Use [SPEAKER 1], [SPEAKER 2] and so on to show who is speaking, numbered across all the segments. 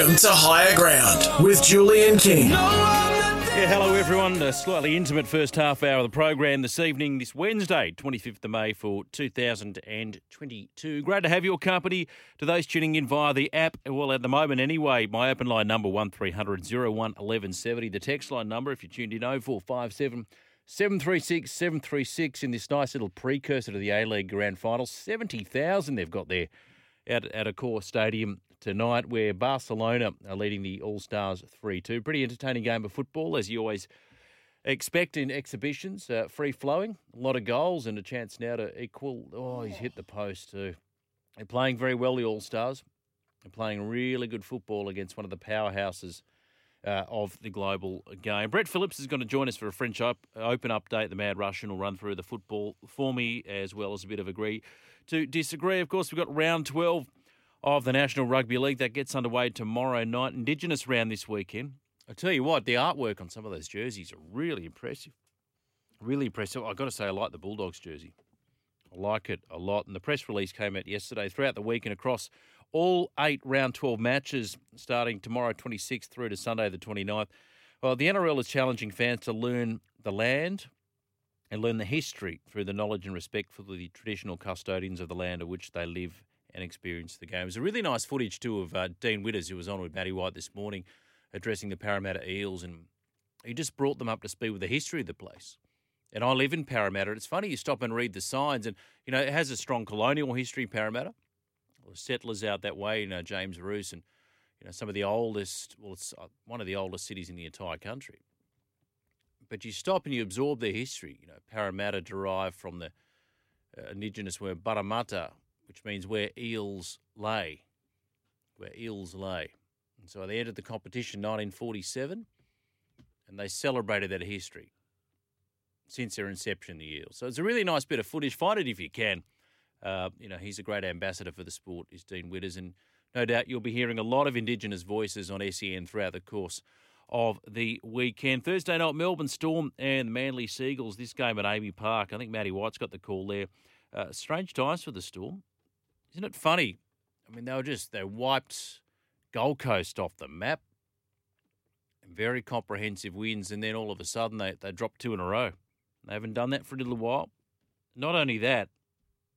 [SPEAKER 1] Welcome to Higher Ground with Julian King.
[SPEAKER 2] Yeah, hello everyone. A slightly intimate first half hour of the program this evening, this Wednesday, 25th of May for 2022. Great to have your company. To those tuning in via the app, well, at the moment anyway, my open line number 1300 01 1170. The text line number, if you tuned in, 0457 736 736 in this nice little precursor to the A League Grand Final. 70,000 they've got there at, at core Stadium tonight, where Barcelona are leading the All Stars 3 2. Pretty entertaining game of football, as you always expect in exhibitions. Uh, free flowing, a lot of goals, and a chance now to equal. Oh, he's hit the post too. They're playing very well, the All Stars. They're playing really good football against one of the powerhouses. Uh, of the global game. Brett Phillips is going to join us for a French op- Open update. The Mad Russian will run through the football for me, as well as a bit of agree to disagree. Of course, we've got round 12 of the National Rugby League that gets underway tomorrow night. Indigenous round this weekend. I tell you what, the artwork on some of those jerseys are really impressive. Really impressive. I've got to say, I like the Bulldogs jersey. I like it a lot. And the press release came out yesterday throughout the week and across all eight round 12 matches starting tomorrow 26th through to Sunday the 29th. Well, the NRL is challenging fans to learn the land and learn the history through the knowledge and respect for the traditional custodians of the land of which they live and experience the game. It was a really nice footage too of uh, Dean Widders, who was on with Matty White this morning, addressing the Parramatta Eels, and he just brought them up to speed with the history of the place. And I live in Parramatta. It's funny you stop and read the signs, and you know it has a strong colonial history. Parramatta, well, settlers out that way, you know James Ruse, and you know some of the oldest. Well, it's uh, one of the oldest cities in the entire country. But you stop and you absorb their history. You know, Parramatta derived from the uh, indigenous word Parramatta, which means where eels lay, where eels lay. And so they entered the competition 1947, and they celebrated that history since their inception, the eels. So it's a really nice bit of footage. Find it if you can. Uh, you know, he's a great ambassador for the sport, is Dean Widders, and no doubt you'll be hearing a lot of Indigenous voices on SEN throughout the course of the weekend. Thursday night, Melbourne Storm and Manly Sea Eagles. This game at AAMI Park. I think Matty White's got the call there. Uh, strange times for the Storm. Isn't it funny? I mean, they were just, they wiped Gold Coast off the map. Very comprehensive wins, and then all of a sudden they, they dropped two in a row. They haven't done that for a little while. Not only that,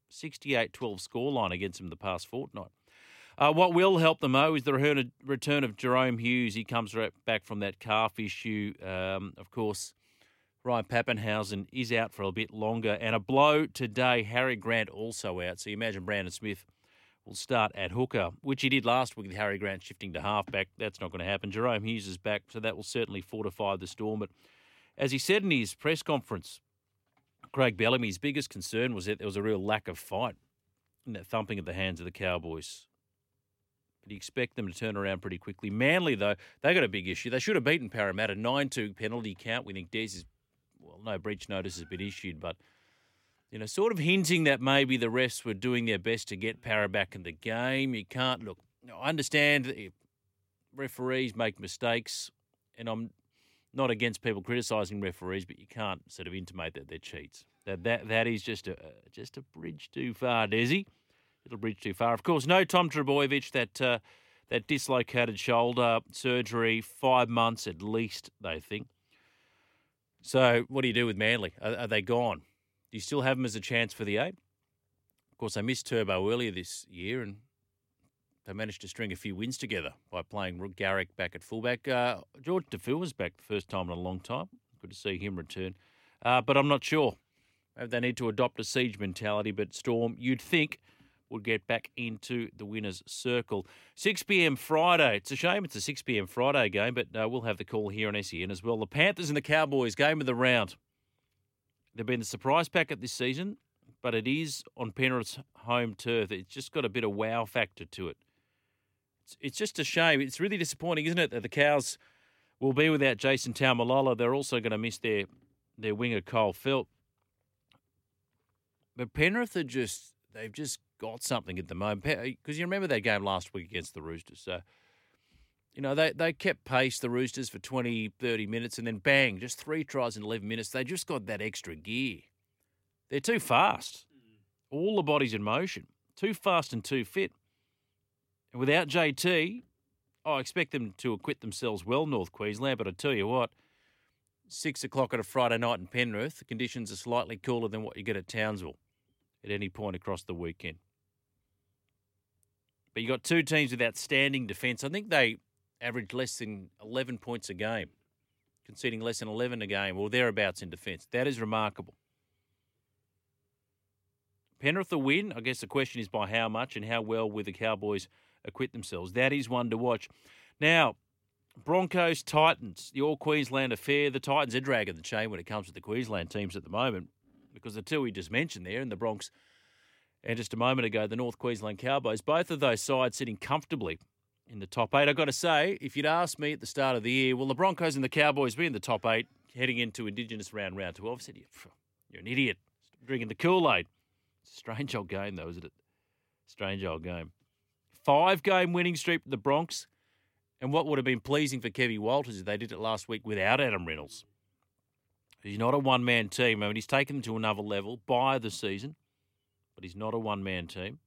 [SPEAKER 2] 68 12 scoreline against them the past fortnight. Uh, what will help them, though, is the return of, Jahrome Hughes. He comes right back from that calf issue. Um, of course, Ryan Papenhuyzen is out for a bit longer. And a blow today, Harry Grant also out. So you imagine Brandon Smith will start at hooker, which he did last week with Harry Grant shifting to halfback. That's not going to happen. Jahrome Hughes is back, so that will certainly fortify the Storm. But as he said in his press conference, Craig Bellamy's biggest concern was that there was a real lack of fight in that thumping at the hands of the Cowboys. But you expect them to turn around pretty quickly. Manly, though, they got a big issue. They should have beaten Parramatta 9 2 penalty count. We think Des is, well, no breach notice has been issued, but, you know, sort of hinting that maybe the refs were doing their best to get Parra back in the game. You can't, look, I understand that referees make mistakes, and I'm not against people criticising referees, but you can't sort of intimate that they're cheats. That that that is just a just a bridge too far, Desi little bridge too far. Of course, no Tom Trbojevic, that uh, that dislocated shoulder surgery, five months at least, they think. So, what do you do with Manly? Are, are they gone? Do you still have them as a chance for the eight? Of course, they missed Turbo earlier this year, and they managed to string a few wins together by playing Garrick back at fullback. Uh, George Defil was back the first time in a long time. Good to see him return. Uh, but I'm not sure. Maybe they need to adopt a siege mentality. But Storm, you'd think would get back into the winner's circle. 6 p.m. Friday. It's a shame it's a 6 p.m. Friday game, but uh, we'll have the call here on SEN as well. The Panthers and the Cowboys, game of the round. They've been the surprise packet this season, but it is on Penrith's home turf. It's just got a bit of wow factor to it. It's, it's just a shame. It's really disappointing, isn't it, that the Cows will be without Jason Taumalolo. They're also going to miss their, their winger, Kyle Feldt. But Penrith are just, they've just got something at the moment. Because uh, you remember that game last week against the Roosters. So, you know, they, they kept pace, the Roosters, for 20, 30 minutes, and then bang, just three tries in 11 minutes. They just got that extra gear. They're too fast. Mm. All the bodies in motion. Too fast and too fit. And without JT, I expect them to acquit themselves well, North Queensland, but I tell you what, six o'clock on a Friday night in Penrith, the conditions are slightly cooler than what you get at Townsville at any point across the weekend. But you've got two teams with outstanding defence. I think they average less than 11 points a game, conceding less than 11 a game or thereabouts in defence. That is remarkable. Penrith the win. I guess the question is by how much and how well will the Cowboys acquit themselves. That is one to watch. Now, Broncos, Titans, the All Queensland affair. The Titans are dragging the chain when it comes to the Queensland teams at the moment because the two we just mentioned there, and the Bronx, and just a moment ago, the North Queensland Cowboys, both of those sides sitting comfortably in the top eight. I've got to say, if you'd asked me at the start of the year, will the Broncos and the Cowboys be in the top eight heading into Indigenous round round 12? I said, you're an idiot. drinking the Kool Aid. Strange old game, though, isn't it? Strange old game. Five game winning streak for the Bronx. And what would have been pleasing for Kevin Walters is they did it last week without Adam Reynolds. He's not a one man team. I mean, he's taken them to another level by the season, but he's not a one man team.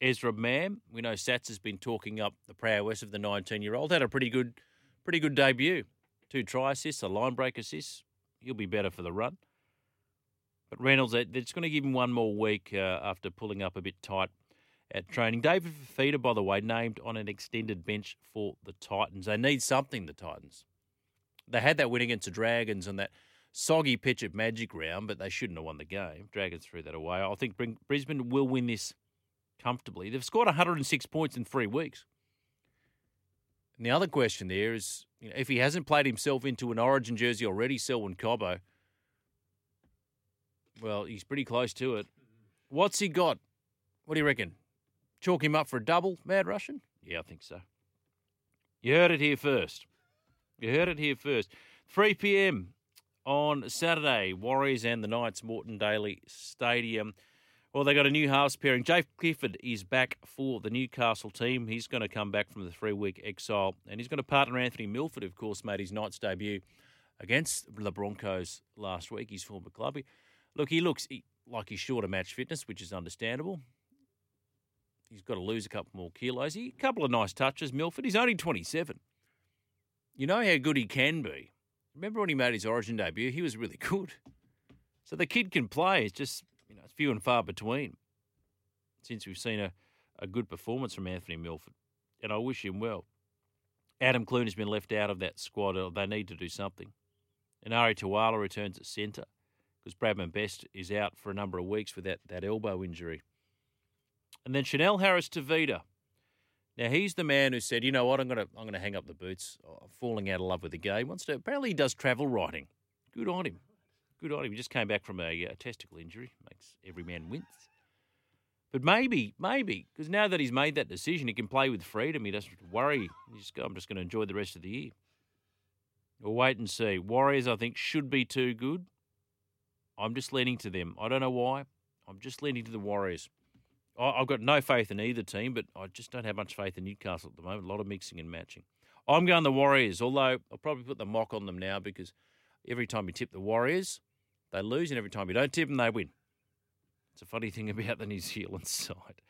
[SPEAKER 2] Ezra Mam, we know Sats has been talking up the prowess of the 19 year old. Had a pretty good, pretty good debut. Two try assists, a line break assist. He'll be better for the run. But Reynolds, they're just going to give him one more week uh, after pulling up a bit tight at training. David Fifita, by the way, named on an extended bench for the Titans. They need something, the Titans. They had that win against the Dragons and that soggy pitch at Magic Round, but they shouldn't have won the game. Dragons threw that away. I think Brisbane will win this comfortably. They've scored 106 points in three weeks. And the other question there is, you know, if he hasn't played himself into an Origin jersey already, Selwyn Cobbo, well, he's pretty close to it. What's he got? What do you reckon? Chalk him up for a double, Mad Russian? Yeah, I think so. You heard it here first. You heard it here first. 3 p.m. on Saturday, Warriors and the Knights, Moreton Daily Stadium. Well, they got a new halves pairing. Jake Clifford is back for the Newcastle team. He's going to come back from the three week exile, and he's going to partner Anthony Milford, of course, made his Knights debut against the Broncos last week, his former club. Look, he looks like he's short of match fitness, which is understandable. He's got to lose a couple more kilos. He, a couple of nice touches, Milford. He's only 27 you know how good he can be. Remember when he made his Origin debut? He was really good. So the kid can play. It's just you know it's few and far between. Since we've seen a, a good performance from Anthony Milford, and I wish him well. Adam Clune has been left out of that squad. Uh, they need to do something. And Ari Tuala returns at centre because Bradman Best is out for a number of weeks with that, that elbow injury. And then Chanel Harris Tavita now he's the man who said, "You know what? I'm gonna I'm gonna hang up the boots. I'm falling out of love with the game. Wants to. Apparently, he does travel writing. Good on him. Good on him. He just came back from a, a testicle injury. Makes every man wince. But maybe, maybe, because now that he's made that decision, he can play with freedom. He doesn't worry. He just I'm just going to enjoy the rest of the year. We'll wait and see. Warriors, I think, should be too good. I'm just leaning to them. I don't know why. I'm just leaning to the Warriors. I've got no faith in either team, but I just don't have much faith in Newcastle at the moment. A lot of mixing and matching. I'm going the Warriors, although I'll probably put the mock on them now because every time you tip the Warriors, they lose, and every time you don't tip them, they win. It's a funny thing about the New Zealand side.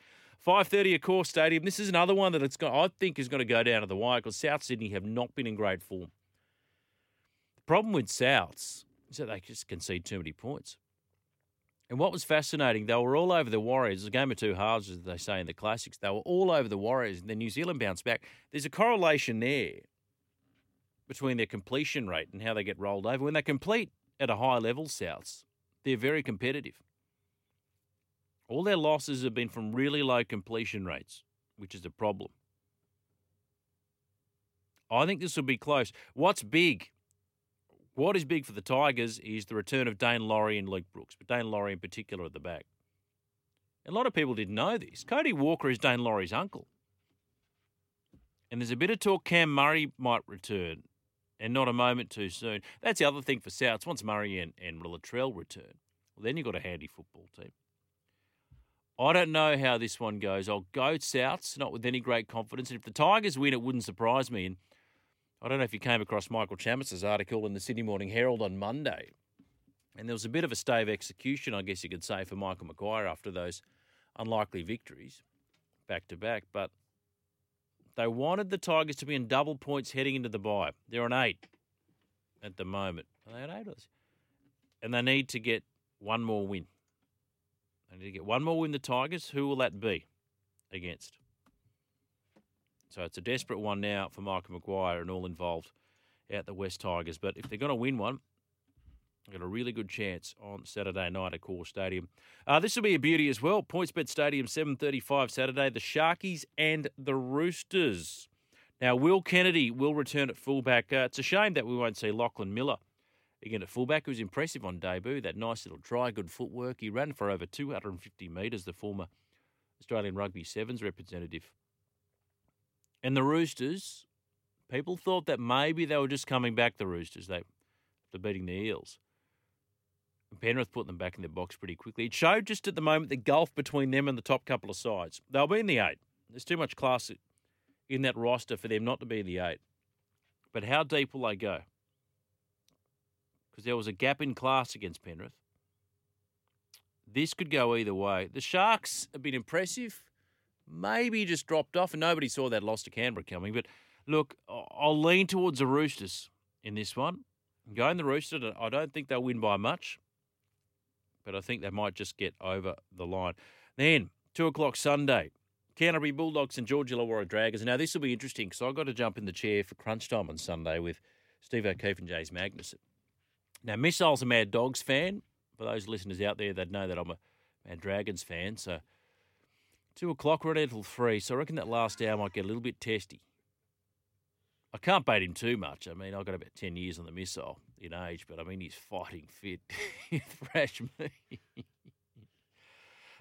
[SPEAKER 2] 5.30 Accor Stadium. This is another one that it's got, I think is going to go down to the wire because South Sydney have not been in great form. The problem with Souths is that they just concede too many points. And what was fascinating, they were all over the Warriors. It a game of two halves, as they say in the classics. They were all over the Warriors, and then New Zealand bounced back. There's a correlation there between their completion rate and how they get rolled over. When they complete at a high level, Souths, they're very competitive. All their losses have been from really low completion rates, which is a problem. I think this will be close. What's big what is big for the Tigers is the return of Daine Laurie and Luke Brooks, but Daine Laurie in particular at the back. A lot of people didn't know this. Cody Walker is Daine Laurie's uncle. And there's a bit of talk Cam Murray might return, and not a moment too soon. That's the other thing for Souths. Once Murray and, and Latrell return, well, then you've got a handy football team. I don't know how this one goes. I'll go Souths, not with any great confidence. And if the Tigers win, it wouldn't surprise me. And I don't know if you came across Michael Chammas's article in the Sydney Morning Herald on Monday. And there was a bit of a stave execution, I guess you could say, for Michael Maguire after those unlikely victories back to back. But They wanted the Tigers to be in double points heading into the bye. They're on eight at the moment. Are they on eight? And they need to get one more win. They need to get one more win, the Tigers. Who will that be against? So it's a desperate one now for Michael Maguire and all involved out the West Tigers. But if they're going to win one, they've got a really good chance on Saturday night at Core Stadium. Uh, this will be a beauty as well. PointsBet Stadium, 7.35 Saturday. The Sharkies and the Roosters. Now, Will Kennedy will return at fullback. Uh, it's a shame that we won't see Lachlan Miller again at fullback. He was impressive on debut. That nice little try, good footwork. He ran for over 250 metres, the former Australian Rugby Sevens representative. And the Roosters, people thought that maybe they were just coming back, the Roosters, they, after beating the Eels. Penrith put them back in their box pretty quickly. It showed just at the moment the gulf between them and the top couple of sides. They'll be in the eight. There's too much class in that roster for them not to be in the eight. But how deep will they go? Because there was a gap in class against Penrith. This could go either way. The Sharks have been impressive. Maybe just dropped off, and nobody saw that loss to Canberra coming. But look, I'll lean towards the Roosters in this one. Going the Roosters, I don't think they'll win by much but I think they might just get over the line. Then, 2 o'clock Sunday, Canterbury Bulldogs and Georgia Illawarra Dragons. Now, this will be interesting because I've got to jump in the chair for crunch time on Sunday with Steve O'Keefe and James Magnussen. Now, Missile's a Mad Dogs fan. For those listeners out there they'd know that I'm a Mad Dragons fan. So, 2 o'clock, we're at until 3. So, I reckon that last hour might get a little bit testy. I can't bait him too much. I mean, I've got about 10 years on the missile in age, but I mean, he's fighting fit. Thrash me.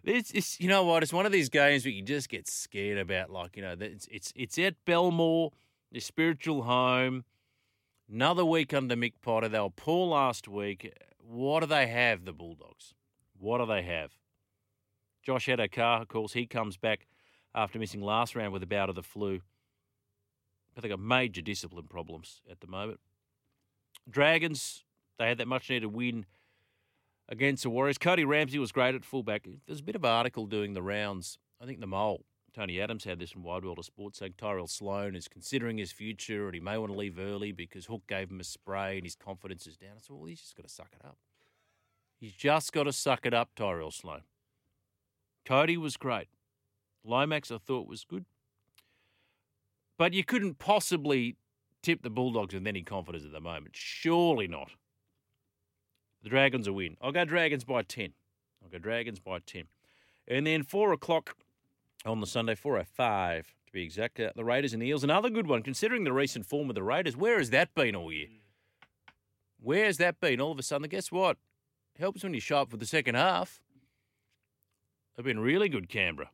[SPEAKER 2] This is, you know what? It's one of these games where you just get scared about. Like, you know, it's it's it's at Belmore, the spiritual home. Another week under Mick Potter. They were poor last week. What do they have, the Bulldogs? What do they have? Josh Addo-Carr, of course, he comes back after missing last round with a bout of the flu but they've got major discipline problems at the moment. Dragons, they had that much needed win against the Warriors. Cody Ramsey was great at fullback. There's a bit of article doing the rounds. I think the mole, Tony Adams, had this from Wide World of Sports saying Tyrell Sloan is considering his future and he may want to leave early because Hook gave him a spray and his confidence is down. I said, well, he's just got to suck it up. He's just got to suck it up, Tyrell Sloan. Cody was great. Lomax, I thought, was good. But you couldn't possibly tip the Bulldogs with any confidence at the moment. Surely not. The Dragons will win. I'll go Dragons by 10. I'll go Dragons by 10. And then 4 o'clock on the Sunday, 4.05 to be exact, uh, the Raiders and the Eels. Another good one, considering the recent form of the Raiders. Where has that been all year? Where has that been? All of a sudden, guess what? Helps when you show up for the second half. They've been really good, Canberra.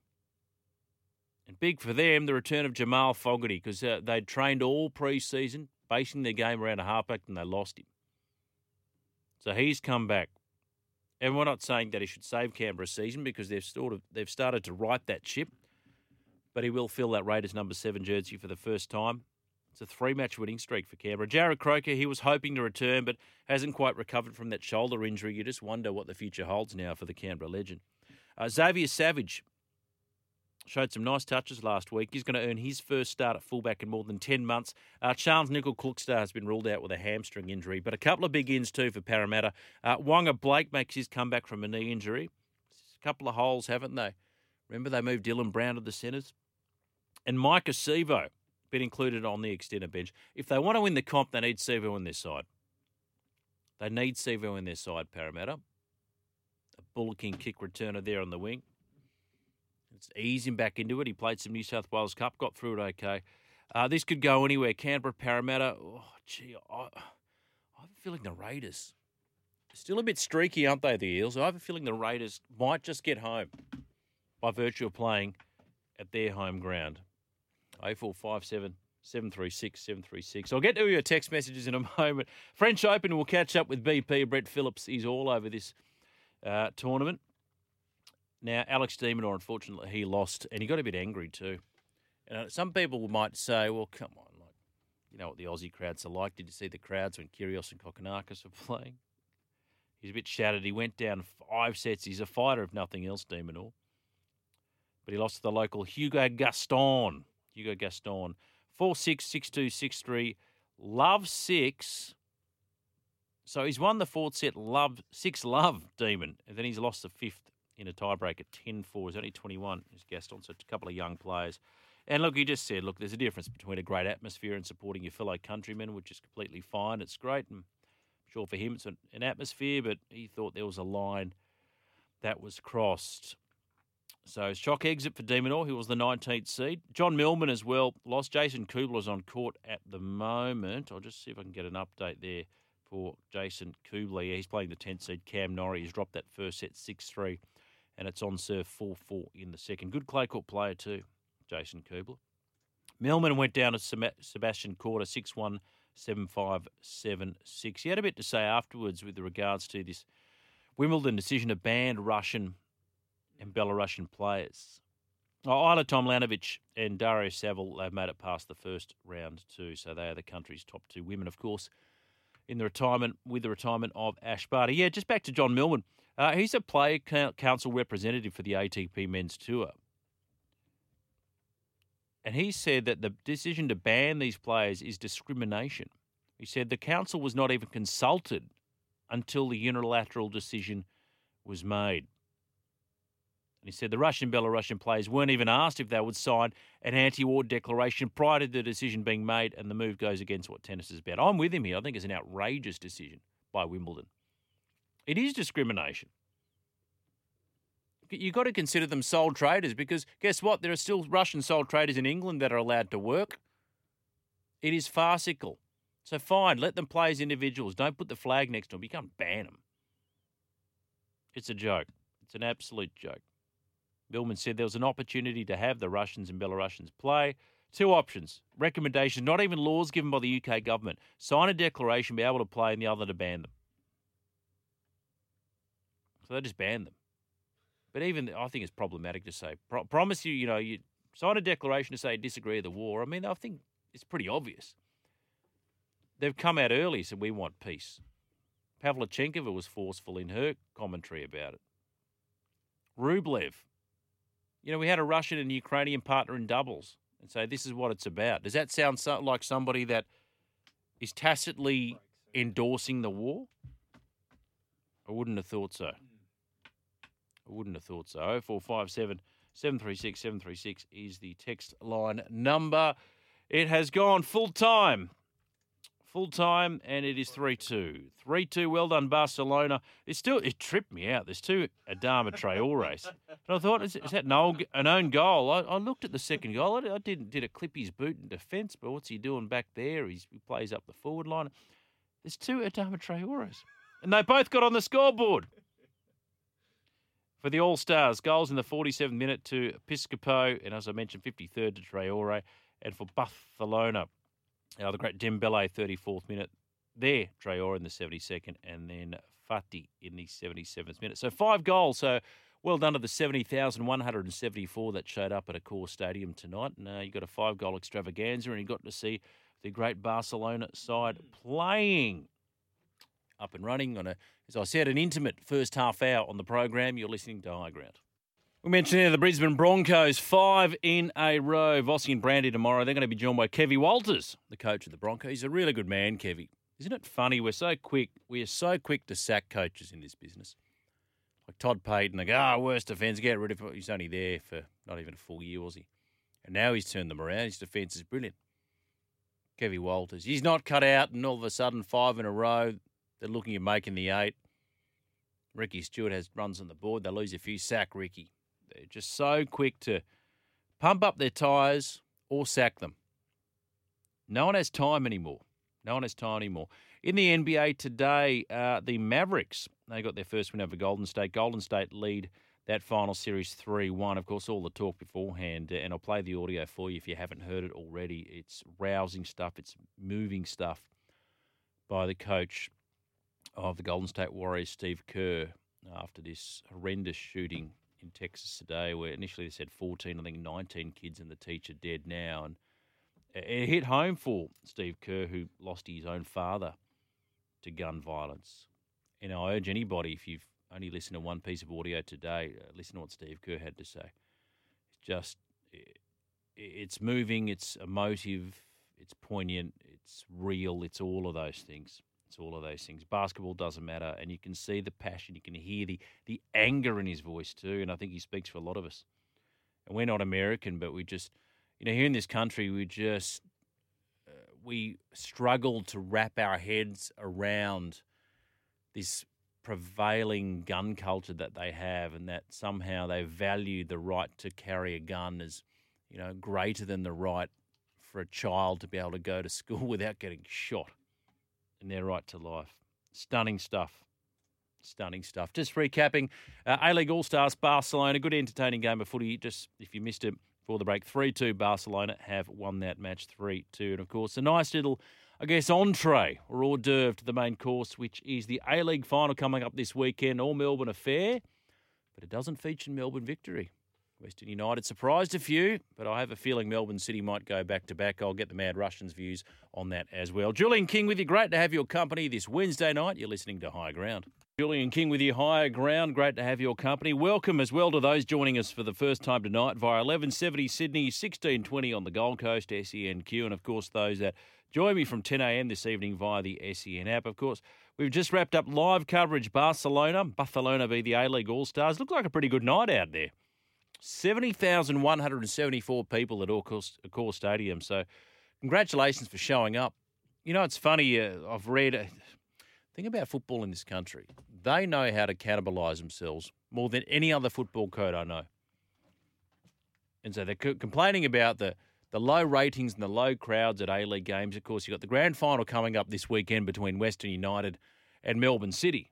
[SPEAKER 2] And big for them, the return of Jamal Fogarty because uh, they'd trained all pre-season, basing their game around a halfback, and they lost him. So he's come back. And we're not saying that he should save Canberra's season because they've sort of they've started to right that ship. But he will fill that Raiders number seven jersey for the first time. It's a three-match winning streak for Canberra. Jarrod Croker, he was hoping to return, but hasn't quite recovered from that shoulder injury. You just wonder what the future holds now for the Canberra legend. Uh, Xavier Savage, showed some nice touches last week. He's going to earn his first start at fullback in more than 10 months. Uh, Charnze Nicoll-Klokstad has been ruled out with a hamstring injury, but a couple of big ins too for Parramatta. Uh, Waqa Blake makes his comeback from a knee injury. A couple of holes, haven't they? Remember they moved Dylan Brown to the centres? And Maika Sivo been included on the extended bench. If they want to win the comp, they need Sivo in their side. They need Sivo in their side, Parramatta. Bullocking kick returner there on the wing. Ease him back into it. He played some New South Wales Cup, got through it okay. Uh, this could go anywhere. Canberra, Parramatta. Oh, gee, I, I have a feeling the Raiders still a bit streaky, aren't they? The Eels. I have a feeling the Raiders might just get home by virtue of playing at their home ground. 0457 736 736. I'll get to your text messages in a moment. French Open, we'll catch up with BP. Brett Phillips, he's all over this uh, tournament. Now, Alex de Minaur, unfortunately, he lost, and he got a bit angry too. And uh, some people might say, well, come on, like, you know what the Aussie crowds are like. Did you see the crowds when Kyrgios and Kokkinakis were playing? He's a bit shattered. He went down five sets. He's a fighter, if nothing else, de Minaur. But he lost to the local Hugo Gaston. Hugo Gaston. 466263. Love six. So he's won the fourth set, love six love demon, and then he's lost the fifth in a tiebreak at 10 4. He's only 21, is Gaston, so a couple of young players. And look, he just said, look, there's a difference between a great atmosphere and supporting your fellow countrymen, which is completely fine. It's great. And I'm sure for him it's an, an atmosphere, but he thought there was a line that was crossed. So shock exit for De Minaur, who was the 19th seed. John Millman as well lost. Jason Kubler's on court at the moment. I'll just see if I can get an update there for Jason Kubler. He's playing the 10th seed. Cam Norrie. He's dropped that first set 6 3, and it's on serve 4 4 in the second. Good clay court player, too, Jason Kubler. Millman went down to Sebastian Korda 6 1 7 5 7 6. He had a bit to say afterwards with regards to this Wimbledon decision to ban Russian and Belarusian players. Oh, Ajla Tomljanovic and Daria Saville have made it past the first round too, so they are the country's top two women, of course, in the retirement with the retirement of Ash Barty. Yeah, just back to John Millman. Uh, he's a player council representative for the ATP Men's Tour. And he said that the decision to ban these players is discrimination. He said the council was not even consulted until the unilateral decision was made. And he said the Russian Belarusian players weren't even asked if they would sign an anti war declaration prior to the decision being made, and the move goes against what tennis is about. I'm with him here. I think it's an outrageous decision by Wimbledon. It is discrimination. You've got to consider them sole traders because guess what? There are still Russian sole traders in England that are allowed to work. It is farcical. So fine, let them play as individuals. Don't put the flag next to them. You can't ban them. It's a joke. It's an absolute joke. Millman said there was an opportunity to have the Russians and Belarusians play. Two options. Recommendations, not even laws given by the UK government. Sign a declaration, be able to play, and the other to ban them. So they just banned them. But even, I think it's problematic to say, pro- promise you, you know, you sign a declaration to say disagree with the war. I mean, I think it's pretty obvious. They've come out early, and said we want peace. Pavlyuchenkova was forceful in her commentary about it. Rublev, you know, we had a Russian and Ukrainian partner in doubles and say this is what it's about. Does that sound so, like somebody that is tacitly endorsing the war? I wouldn't have thought so. I wouldn't have thought so. 0457 736 736 is the text line number. It has gone full time full time, and it is 3 2. 3 2, well done, Barcelona. It still it tripped me out. There's two Adama Traore. And I thought, is, is that an, old, an own goal? I, I, looked at the second goal. I, I didn't did a clip his boot in defence, but what's he doing back there? He's, he plays up the forward line. There's two Adama Traores. And they both got on the scoreboard. For the All Stars, goals in the 47th minute to Piscopo, and as I mentioned, 53rd to Traore, and for Barcelona, uh, the great Dembele, 34th minute. There, Traore in the 72nd, and then Fati in the 77th minute. So five goals. So well done to the 70,174 that showed up at Accor Stadium tonight. And uh, you got a five goal extravaganza, and you got to see the great Barcelona side playing up and running on a, as I said, an intimate first half hour on the program. You're listening to High Ground. We mentioned here the Brisbane Broncos, five in a row. Vossi and Brandy tomorrow. They're going to be joined by Kevy Walters, the coach of the Broncos. He's a really good man, Kevy. Isn't it funny? We're so quick. We are so quick to sack coaches in this business. Like Todd Payten, they go, oh, worst defence, get rid of him. He's only there for not even a full year, was he? And now he's turned them around. His defence is brilliant. Kevy Walters. He's not cut out, and all of a sudden, five in a row. They're looking at making the eight. Ricky Stuart has runs on the board. They lose a few. Sack Ricky. They're just so quick to pump up their tyres or sack them. No one has time anymore. No one has time anymore. In the NBA today, uh, the Mavericks, they got their first win over Golden State. Golden State lead that final series 3 1. Of course, all the talk beforehand, and I'll play the audio for you if you haven't heard it already. It's rousing stuff, it's moving stuff by the coach of the Golden State Warriors, Steve Kerr, after this horrendous shooting in Texas today, where initially they said 14, I think 19 kids and the teacher dead now. And it hit home for Steve Kerr, who lost his own father to gun violence. And I urge anybody, if you've only listened to one piece of audio today, uh, listen to what Steve Kerr had to say. It's just, it's moving, it's emotive, it's poignant, it's real, it's all of those things. It's all of those things. Basketball doesn't matter, and you can see the passion, you can hear the the anger in his voice too, and I think he speaks for a lot of us. And we're not American, but we just, you know, here in this country, we just uh, we struggle to wrap our heads around this prevailing gun culture that they have, and that somehow they value the right to carry a gun as, you know, greater than the right for a child to be able to go to school without getting shot and their right to life. Stunning stuff. Stunning stuff. Just recapping uh, A League All Stars Barcelona, good entertaining game of footy. Just if you missed it before the break, 3 2 Barcelona have won that match 3 2. And of course, a nice little I guess, entree or hors d'oeuvre to the main course, which is the A League final coming up this weekend. All Melbourne affair, but it doesn't feature Melbourne victory. Western United surprised a few, but I have a feeling Melbourne City might go back to back. I'll get the Mad Russians' views on that as well. Julian King with you. Great to have your company this Wednesday night. You're listening to High Ground. Julian King with you, Higher Ground. Great to have your company. Welcome as well to those joining us for the first time tonight via 1170 Sydney, 1620 on the Gold Coast, SENQ, and of course those that Join me from 10 a.m. this evening via the SEN app. Of course, we've just wrapped up live coverage Barcelona. Barcelona v the A League All Stars. Looked like a pretty good night out there. 70,174 people at Accor Stadium. So, congratulations for showing up. You know, it's funny. Uh, I've read. Uh, think about football in this country. They know how to cannibalise themselves more than any other football code I know. And so they're complaining about the the low ratings and the low crowds at A League games. Of course, you've got the grand final coming up this weekend between Western United and Melbourne City.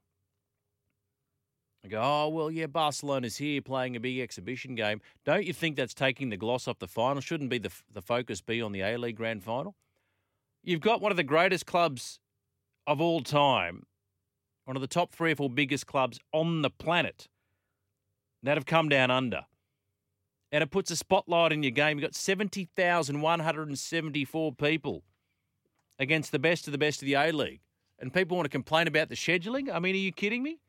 [SPEAKER 2] I go, oh, well, yeah, Barcelona's here playing a big exhibition game. Don't you think that's taking the gloss off the final? Shouldn't be the, the focus be on the A League grand final? You've got one of the greatest clubs of all time, one of the top three or four biggest clubs on the planet that have come down under and it puts a spotlight in your game. You've got 70,174 people against the best of the best of the A League. And people want to complain about the scheduling? I mean, are you kidding me?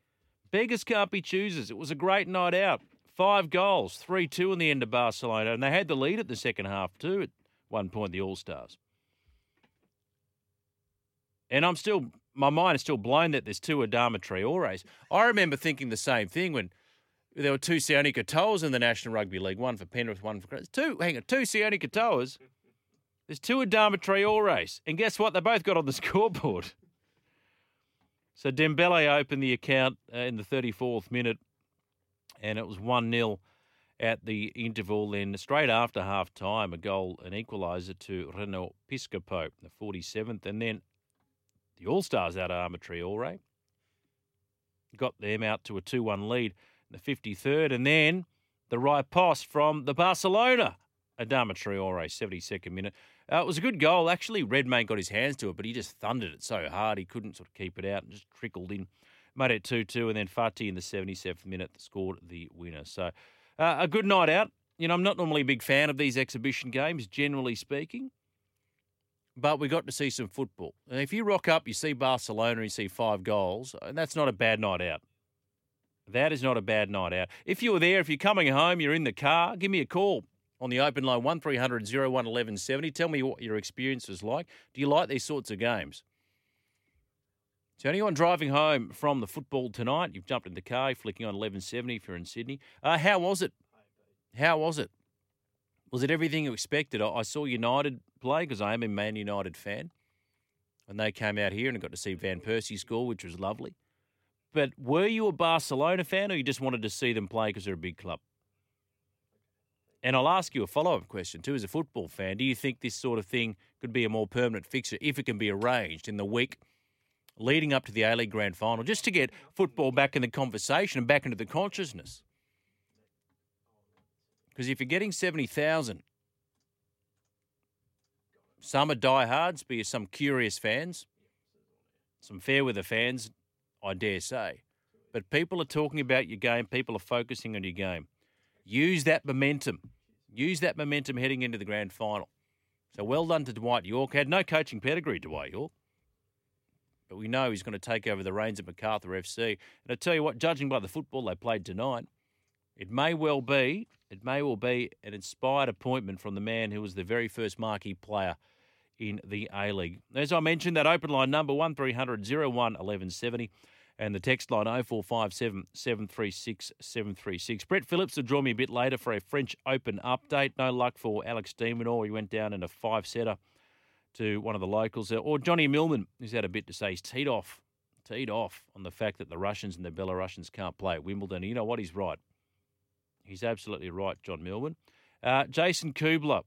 [SPEAKER 2] Beggars can't be choosers. It was a great night out. Five goals, 3 2 in the end of Barcelona. And they had the lead at the second half, too, at one point, the All Stars. And I'm still, my mind is still blown that there's two Adama Traores. I remember thinking the same thing when there were two Sione Katoas in the National Rugby League, one for Penrith, one for two. Hang on, two Sione Katoas. There's two Adama Traores, and guess what? They both got on the scoreboard. So Dembele opened the account uh, in the 34th minute, and it was one 0 at the interval. Then straight after half time, a goal, an equaliser to Reno Piscopo, in the 47th, and then the All Stars out of Adama Traore got them out to a 2 1 lead in the 53rd. And then the right post from the Barcelona, Adama Traore, 72nd minute. Uh, it was a good goal. Actually, Redmayne got his hands to it, but he just thundered it so hard he couldn't sort of keep it out and just trickled in. Made it 2 2, and then Fati in the 77th minute scored the winner. So uh, a good night out. You know, I'm not normally a big fan of these exhibition games, generally speaking, but we got to see some football. And if you rock up, you see Barcelona, you see five goals, and that's not a bad night out. That is not a bad night out. If you were there, if you're coming home, you're in the car, give me a call on the open line 1300 01 1170. Tell me what your experience was like. Do you like these sorts of games? So, anyone driving home from the football tonight, you've jumped in the car, flicking on 1170 if you're in Sydney. Uh, how was it? How was it? Was it everything you expected? I saw United play because I am a Man United fan. And they came out here and got to see Van Persie score, which was lovely. But were you a Barcelona fan or you just wanted to see them play because they're a big club? And I'll ask you a follow up question too. As a football fan, do you think this sort of thing could be a more permanent fixture if it can be arranged in the week leading up to the A League Grand Final, just to get football back in the conversation and back into the consciousness? Because if you're getting 70,000, some are diehards, but some curious fans, some fair weather fans, I dare say. But people are talking about your game. People are focusing on your game. Use that momentum. Use that momentum heading into the grand final. So well done to Dwight Yorke. Had no coaching pedigree, Dwight Yorke. But we know he's going to take over the reins at Macarthur FC. And I tell you what, judging by the football they played tonight, It may well be, it may well be an inspired appointment from the man who was the very first marquee player in the A League. As I mentioned, that open line number 1300 01 1170 and the text line 0457 736 736. Brett Phillips will join me a bit later for a French Open update. No luck for Alex de Minaur. He went down in a five setter to one of the locals. Or Johnny Millman, who's had a bit to say. He's teed off, teed off on the fact that the Russians and the Belarusians can't play at Wimbledon. You know what? He's right. He's absolutely right, John Millman. Uh, Jason Kubler,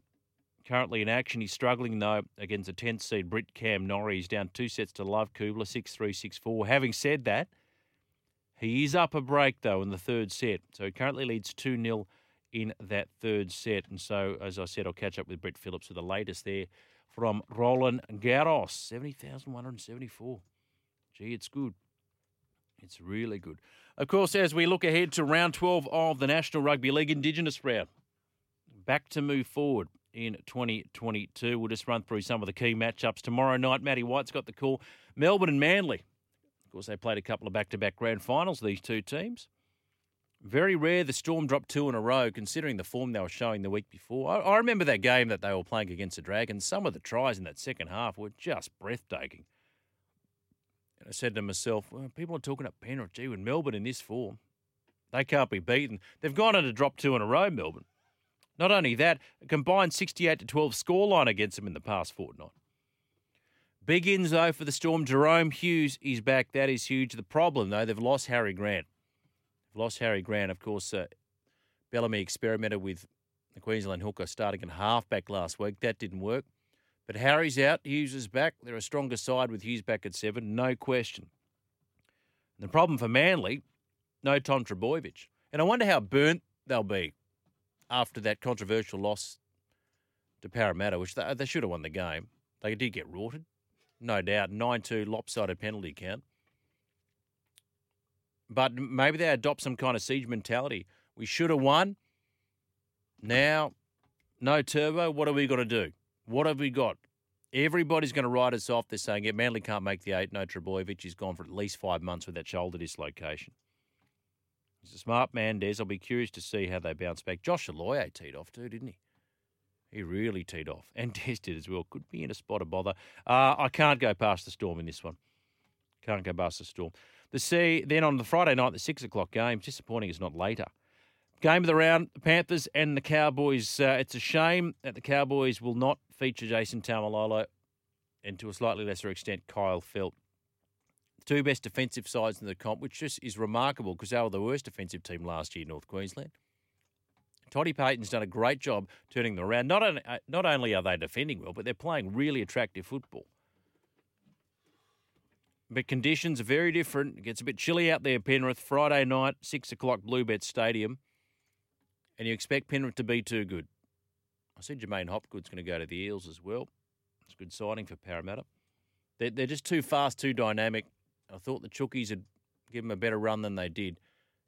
[SPEAKER 2] currently in action. He's struggling, though, against the 10th seed Brit Cam Norrie. He's down two sets to love Kubler, 6 3 6 4. Having said that, he is up a break, though, in the third set. So he currently leads 2 0 in that third set. And so, as I said, I'll catch up with Brett Phillips for the latest there from Roland Garros. 70,174. Gee, it's good. It's really good. Of course, as we look ahead to round 12 of the National Rugby League Indigenous round, back to move forward in 2022. We'll just run through some of the key matchups. Tomorrow night, Matty White's got the call. Melbourne and Manly. Of course, they played a couple of back to back grand finals, these two teams. Very rare the Storm dropped two in a row, considering the form they were showing the week before. I, I remember that game that they were playing against the Dragons. Some of the tries in that second half were just breathtaking. And I said to myself, well, people are talking up Penrith, gee, with Melbourne in this form, they can't be beaten. They've gone on to drop two in a row, Melbourne. Not only that, a combined 68 to 12 scoreline against them in the past fortnight. Big ins, though, for the Storm. Jahrome Hughes is back. That is huge. The problem, though, they've lost Harry Grant. They've lost Harry Grant. Of course, uh, Bellamy experimented with the Queensland hooker starting at halfback last week. That didn't work. But Harry's out. Hughes is back. They're a stronger side with Hughes back at seven, no question. And the problem for Manly, no Tom Trbojevic. And I wonder how burnt they'll be after that controversial loss to Parramatta, which they, they should have won the game. They did get rorted, no doubt. 9 2 lopsided penalty count. But maybe they adopt some kind of siege mentality. We should have won. Now, no turbo. What are we going to do? What have we got? Everybody's going to write us off. They're saying, yeah, Manly can't make the eight. No, Trbojevic is gone for at least five months with that shoulder dislocation. He's a smart man, Des. I'll be curious to see how they bounce back. Josh Aloiai teed off too, didn't he? He really teed off. And Des did as well. Could be in a spot of bother. Uh, I can't go past the storm in this one. Can't go past the storm. The sea, then on the Friday night, the six o'clock game, disappointing it's not later. Game of the round, the Panthers and the Cowboys. Uh, it's a shame that the Cowboys will not feature Jason Taumalolo and to a slightly lesser extent Kyle Feldt two best defensive sides in the comp, which just is remarkable because they were the worst defensive team last year, North Queensland. Toddy Payten's done a great job turning them around. Not, only, uh, not only are they defending well, but they're playing really attractive football. But conditions are very different. It gets a bit chilly out there, Penrith. Friday night, 6 o'clock, Bluebet Stadium. And you expect Penrith to be too good. I said J'maine Hopgood's going to go to the Eels as well. It's a good signing for Parramatta. They're, they're just too fast, too dynamic. I thought the Chookies would give them a better run than they did.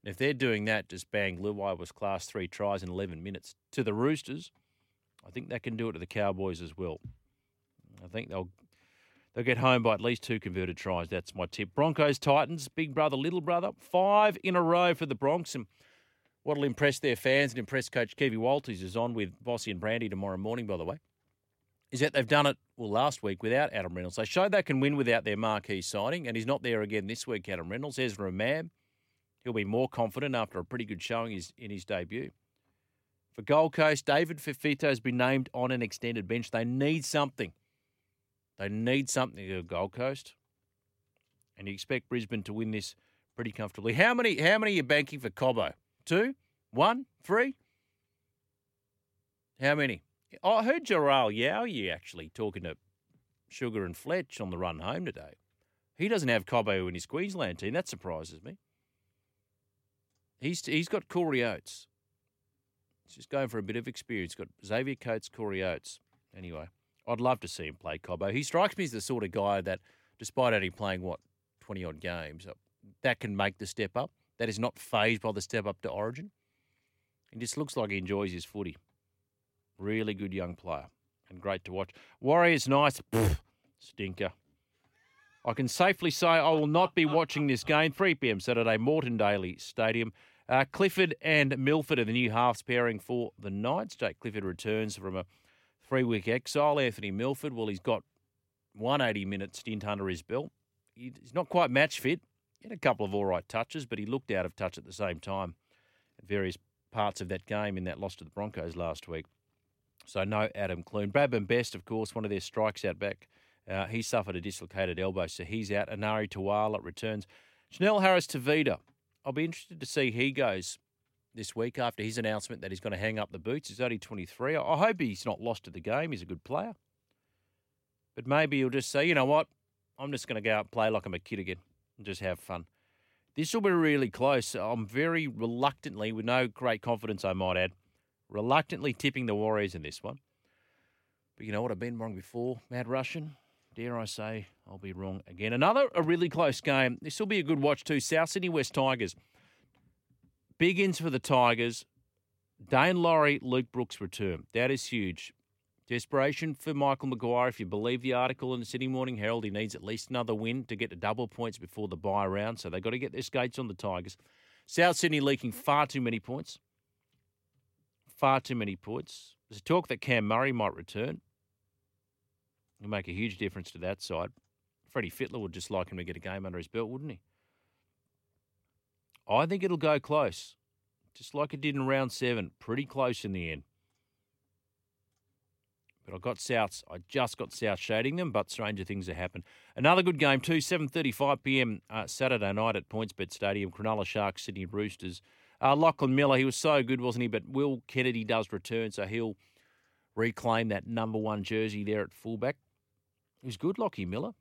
[SPEAKER 2] And if they're doing that, just bang, Luai was class three tries in 11 minutes. To the Roosters, I think they can do it to the Cowboys as well. I think they'll they'll get home by at least two converted tries. That's my tip. Broncos, Titans, big brother, little brother. Five in a row for the Bronx. And what'll impress their fans and impress Coach Kevy Walters is on with Vossy and Brandy tomorrow morning, by the way is that they've done it well last week without Adam Reynolds. They showed they can win without their marquee signing, and he's not there again this week. Adam Reynolds, Ezra Mam, he'll be more confident after a pretty good showing in his debut. For Gold Coast, David Fifita has been named on an extended bench. They need something. They need something to Gold Coast, and you expect Brisbane to win this pretty comfortably. How many? How many are you banking for Cobbo? Two, one, three. How many? I heard Jaral Yowie actually talking to Sugar and Fletch on the run home today. He doesn't have Cobbo in his Queensland team. That surprises me. He's he's got Corey Oates. He's just going for a bit of experience. Got Xavier Coates, Corey Oates. Anyway, I'd love to see him play Cobbo. He strikes me as the sort of guy that, despite only playing what twenty odd games, uh, that can make the step up. That is not phased by the step up to Origin. He just looks like he enjoys his footy. Really good young player and great to watch. Warriors nice, stinker. I can safely say I will not be watching this game. 3 p.m. Saturday, Moreton Daily Stadium. Uh, Clifford and Milford are the new halves pairing for the Knights. Jake Clifford returns from a three week exile. Anthony Milford, well, he's got 180 minute stint under his belt. He's not quite match fit. He had a couple of all right touches, but he looked out of touch at the same time at various parts of that game in that loss to the Broncos last week. So no Adam Clune. Bradman Best, of course, one of their strikes out back. Uh, he suffered a dislocated elbow, so he's out. Enari Tuala returns. Chanel Harris Tavita. I'll be interested to see he goes this week after his announcement that he's going to hang up the boots. He's only 23. I hope he's not lost to the game. He's a good player. But maybe he'll just say, you know what? I'm just going to go out and play like I'm a kid again and just have fun. This will be really close. I'm very reluctantly, with no great confidence, I might add, reluctantly tipping the Warriors in this one. But you know what? I've been wrong before. Mad Russian, dare I say, I'll be wrong again. Another a really close game. This will be a good watch too. South Sydney West Tigers. Big ins for the Tigers. Daine Laurie, Luke Brooks return. That is huge. Desperation for Michael Maguire. If you believe the article in the Sydney Morning Herald, he needs at least another win to get to double points before the bye round. So they've got to get their skates on the Tigers. South Sydney leaking far too many points. Far too many points. There's a talk that Cam Murray might return. He'll make a huge difference to that side. Freddie Fittler would just like him to get a game under his belt, wouldn't he? I think it'll go close, just like it did in round seven. Pretty close in the end. But I got Souths. I just got South shading them, but stranger things have happened. Another good game too. 7:35 p.m. Uh, Saturday night at PointsBet Stadium. Cronulla Sharks, Sydney Roosters. Uh, Lachlan Miller, he was so good, wasn't he? But Will Kennedy does return, so he'll reclaim that number one jersey there at fullback. He was good, Lockie Miller.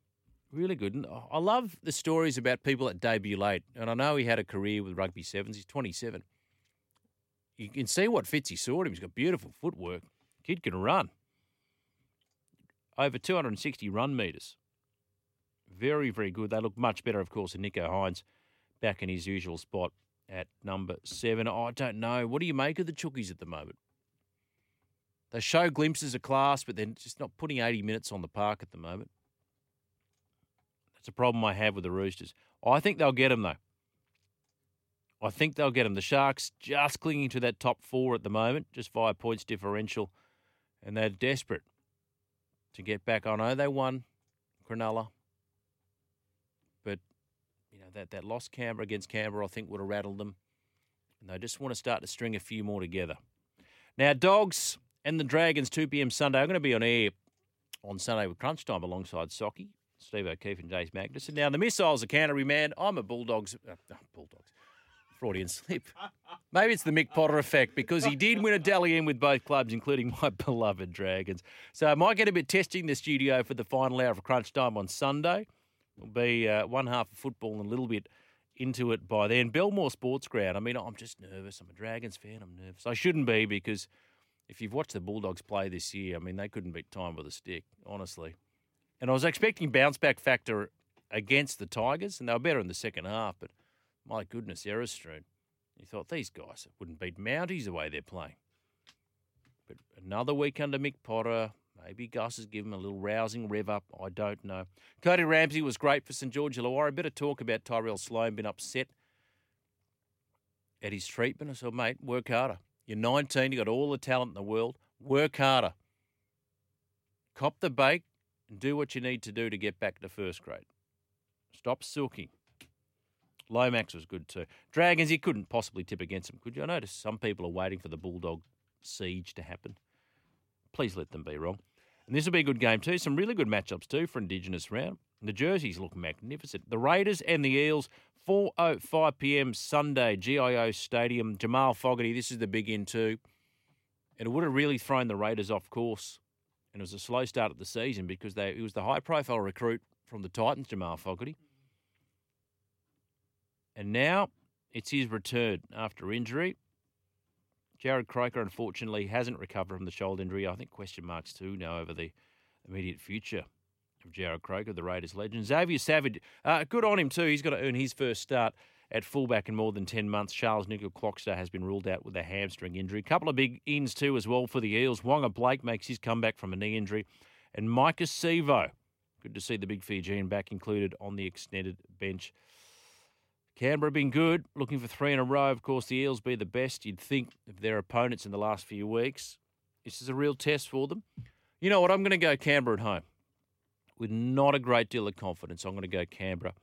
[SPEAKER 2] Really good. And I love the stories about people that debut late. And I know he had a career with rugby sevens. He's 27. You can see what fits he saw him. He's got beautiful footwork. Kid can run. Over 260 run metres. Very, very good. They look much better, of course, than Nicho Hynes back in his usual spot at number seven. Oh, I don't know. What do you make of the Chookies at the moment? They show glimpses of class, but they're just not putting 80 minutes on the park at the moment. That's a problem I have with the Roosters. I think they'll get them, though. I think they'll get them. The Sharks just clinging to that top four at the moment, just via points differential, and they're desperate to get back. I know they won Cronulla, that that lost Canberra against Canberra, I think would have rattled them, and they just want to start to string a few more together. Now, Dogs and the Dragons, 2 p.m. Sunday. I'm going to be on air on Sunday with Crunch Time alongside Socky. Steve O'Keefe and Jace Magnussen. Now, the missiles are Canterbury man. I'm a Bulldogs. Uh, Bulldogs. Freudian slip. Maybe it's the Mick Potter effect because he did win a Dally M with both clubs, including my beloved Dragons. So I might get a bit testing the studio for the final hour of Crunch Time on Sunday. It'll be uh, one half of football and a little bit into it by then. Belmore Sports Ground. I mean, I'm just nervous. I'm a Dragons fan. I'm nervous. I shouldn't be because if you've watched the Bulldogs play this year, I mean, they couldn't beat time with a stick, honestly. And I was expecting bounce back factor against the Tigers, and they were better in the second half, but my goodness, strewn. You thought these guys wouldn't beat Mounties the way they're playing. But another week under Mick Potter. Maybe Gus has given him a little rousing rev up. I don't know. Cody Ramsey was great for St George Illawarra. Better talk about Tyrell Sloan being upset at his treatment. I said, mate, work harder. You're 19, you've got all the talent in the world. Work harder. Cop the bake, and do what you need to do to get back to first grade. Stop sulking. Lomax was good too. Dragons, you couldn't possibly tip against them, could you? I notice some people are waiting for the Bulldog siege to happen. Please let them be wrong. And this will be a good game too. Some really good matchups too for Indigenous round. The jerseys look magnificent. The Raiders and the Eels, 4.05 p.m. Sunday, GIO Stadium. Jamal Fogarty, this is the big in too. And it would have really thrown the Raiders off course and it was a slow start of the season because they, he was the high profile recruit from the Titans, Jamal Fogarty. And now it's his return after injury. Jarrod Croker, unfortunately, hasn't recovered from the shoulder injury. I think question marks too now over the immediate future of Jarrod Croker, the Raiders legend. Xavier Savage, uh, good on him too. He's got to earn his first start at fullback in more than 10 months. Charnze Nicoll-Klokstad has been ruled out with a hamstring injury. A couple of big ins too as well for the Eels. Waqa Blake makes his comeback from a knee injury. And Maika Sivo, good to see the big Fijian back included on the extended bench. Canberra been good, looking for three in a row. Of course, the Eels be the best. You'd think of their opponents in the last few weeks. This is a real test for them. You know what? I'm going to go Canberra at home with not a great deal of confidence. I'm going to go Canberra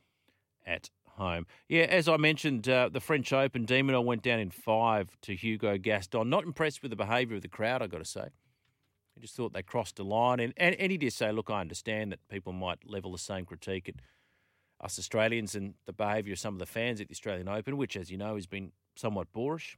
[SPEAKER 2] at home. Yeah, as I mentioned, uh, the French Open, de Minaur went down in five to Hugo Gaston. Not impressed with the behaviour of the crowd, I've got to say. I just thought they crossed a line. And, and, and he did say, look, I understand that people might level the same critique at us Australians and the behaviour of some of the fans at the Australian Open, which, as you know, has been somewhat boorish.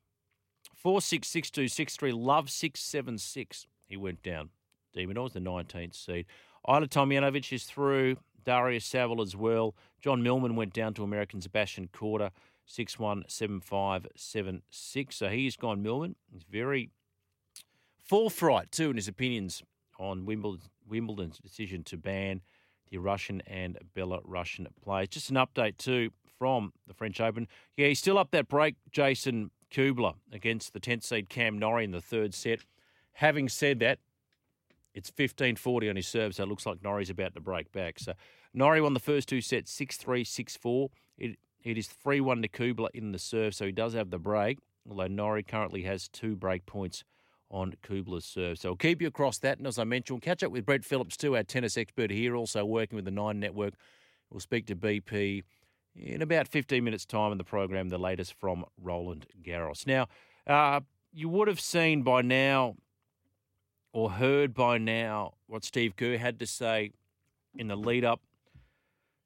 [SPEAKER 2] 4 6 6 2 6 3, love six seven six. He went down. de Minaur was the 19th seed. Ajla Tomljanovic is through. Daria Saville as well. John Millman went down to American Sebastian Korda, 6 1 7 5 7 6. So he's gone Millman. He's very forthright, too, in his opinions on Wimbledon, Wimbledon's decision to ban the Russian and Belarusian players. Just an update, too, from the French Open. Yeah, he's still up that break, Jason Kubler, against the 10th seed Cam Norrie in the third set. Having said that, it's 15-40 on his serve, so it looks like Norrie's about to break back. So Norrie won the first two sets 6-3, 6-4. It, it is 3-1 to Kubler in the serve, so he does have the break, although Norrie currently has two break points on Kubler's serve. So I'll keep you across that. And as I mentioned, we'll catch up with Brett Phillips too, our tennis expert here, also working with the Nine Network. We'll speak to BP in about 15 minutes' time in the program, the latest from Roland Garros. Now, uh, you would have seen by now or heard by now what Steve Kerr had to say in the lead up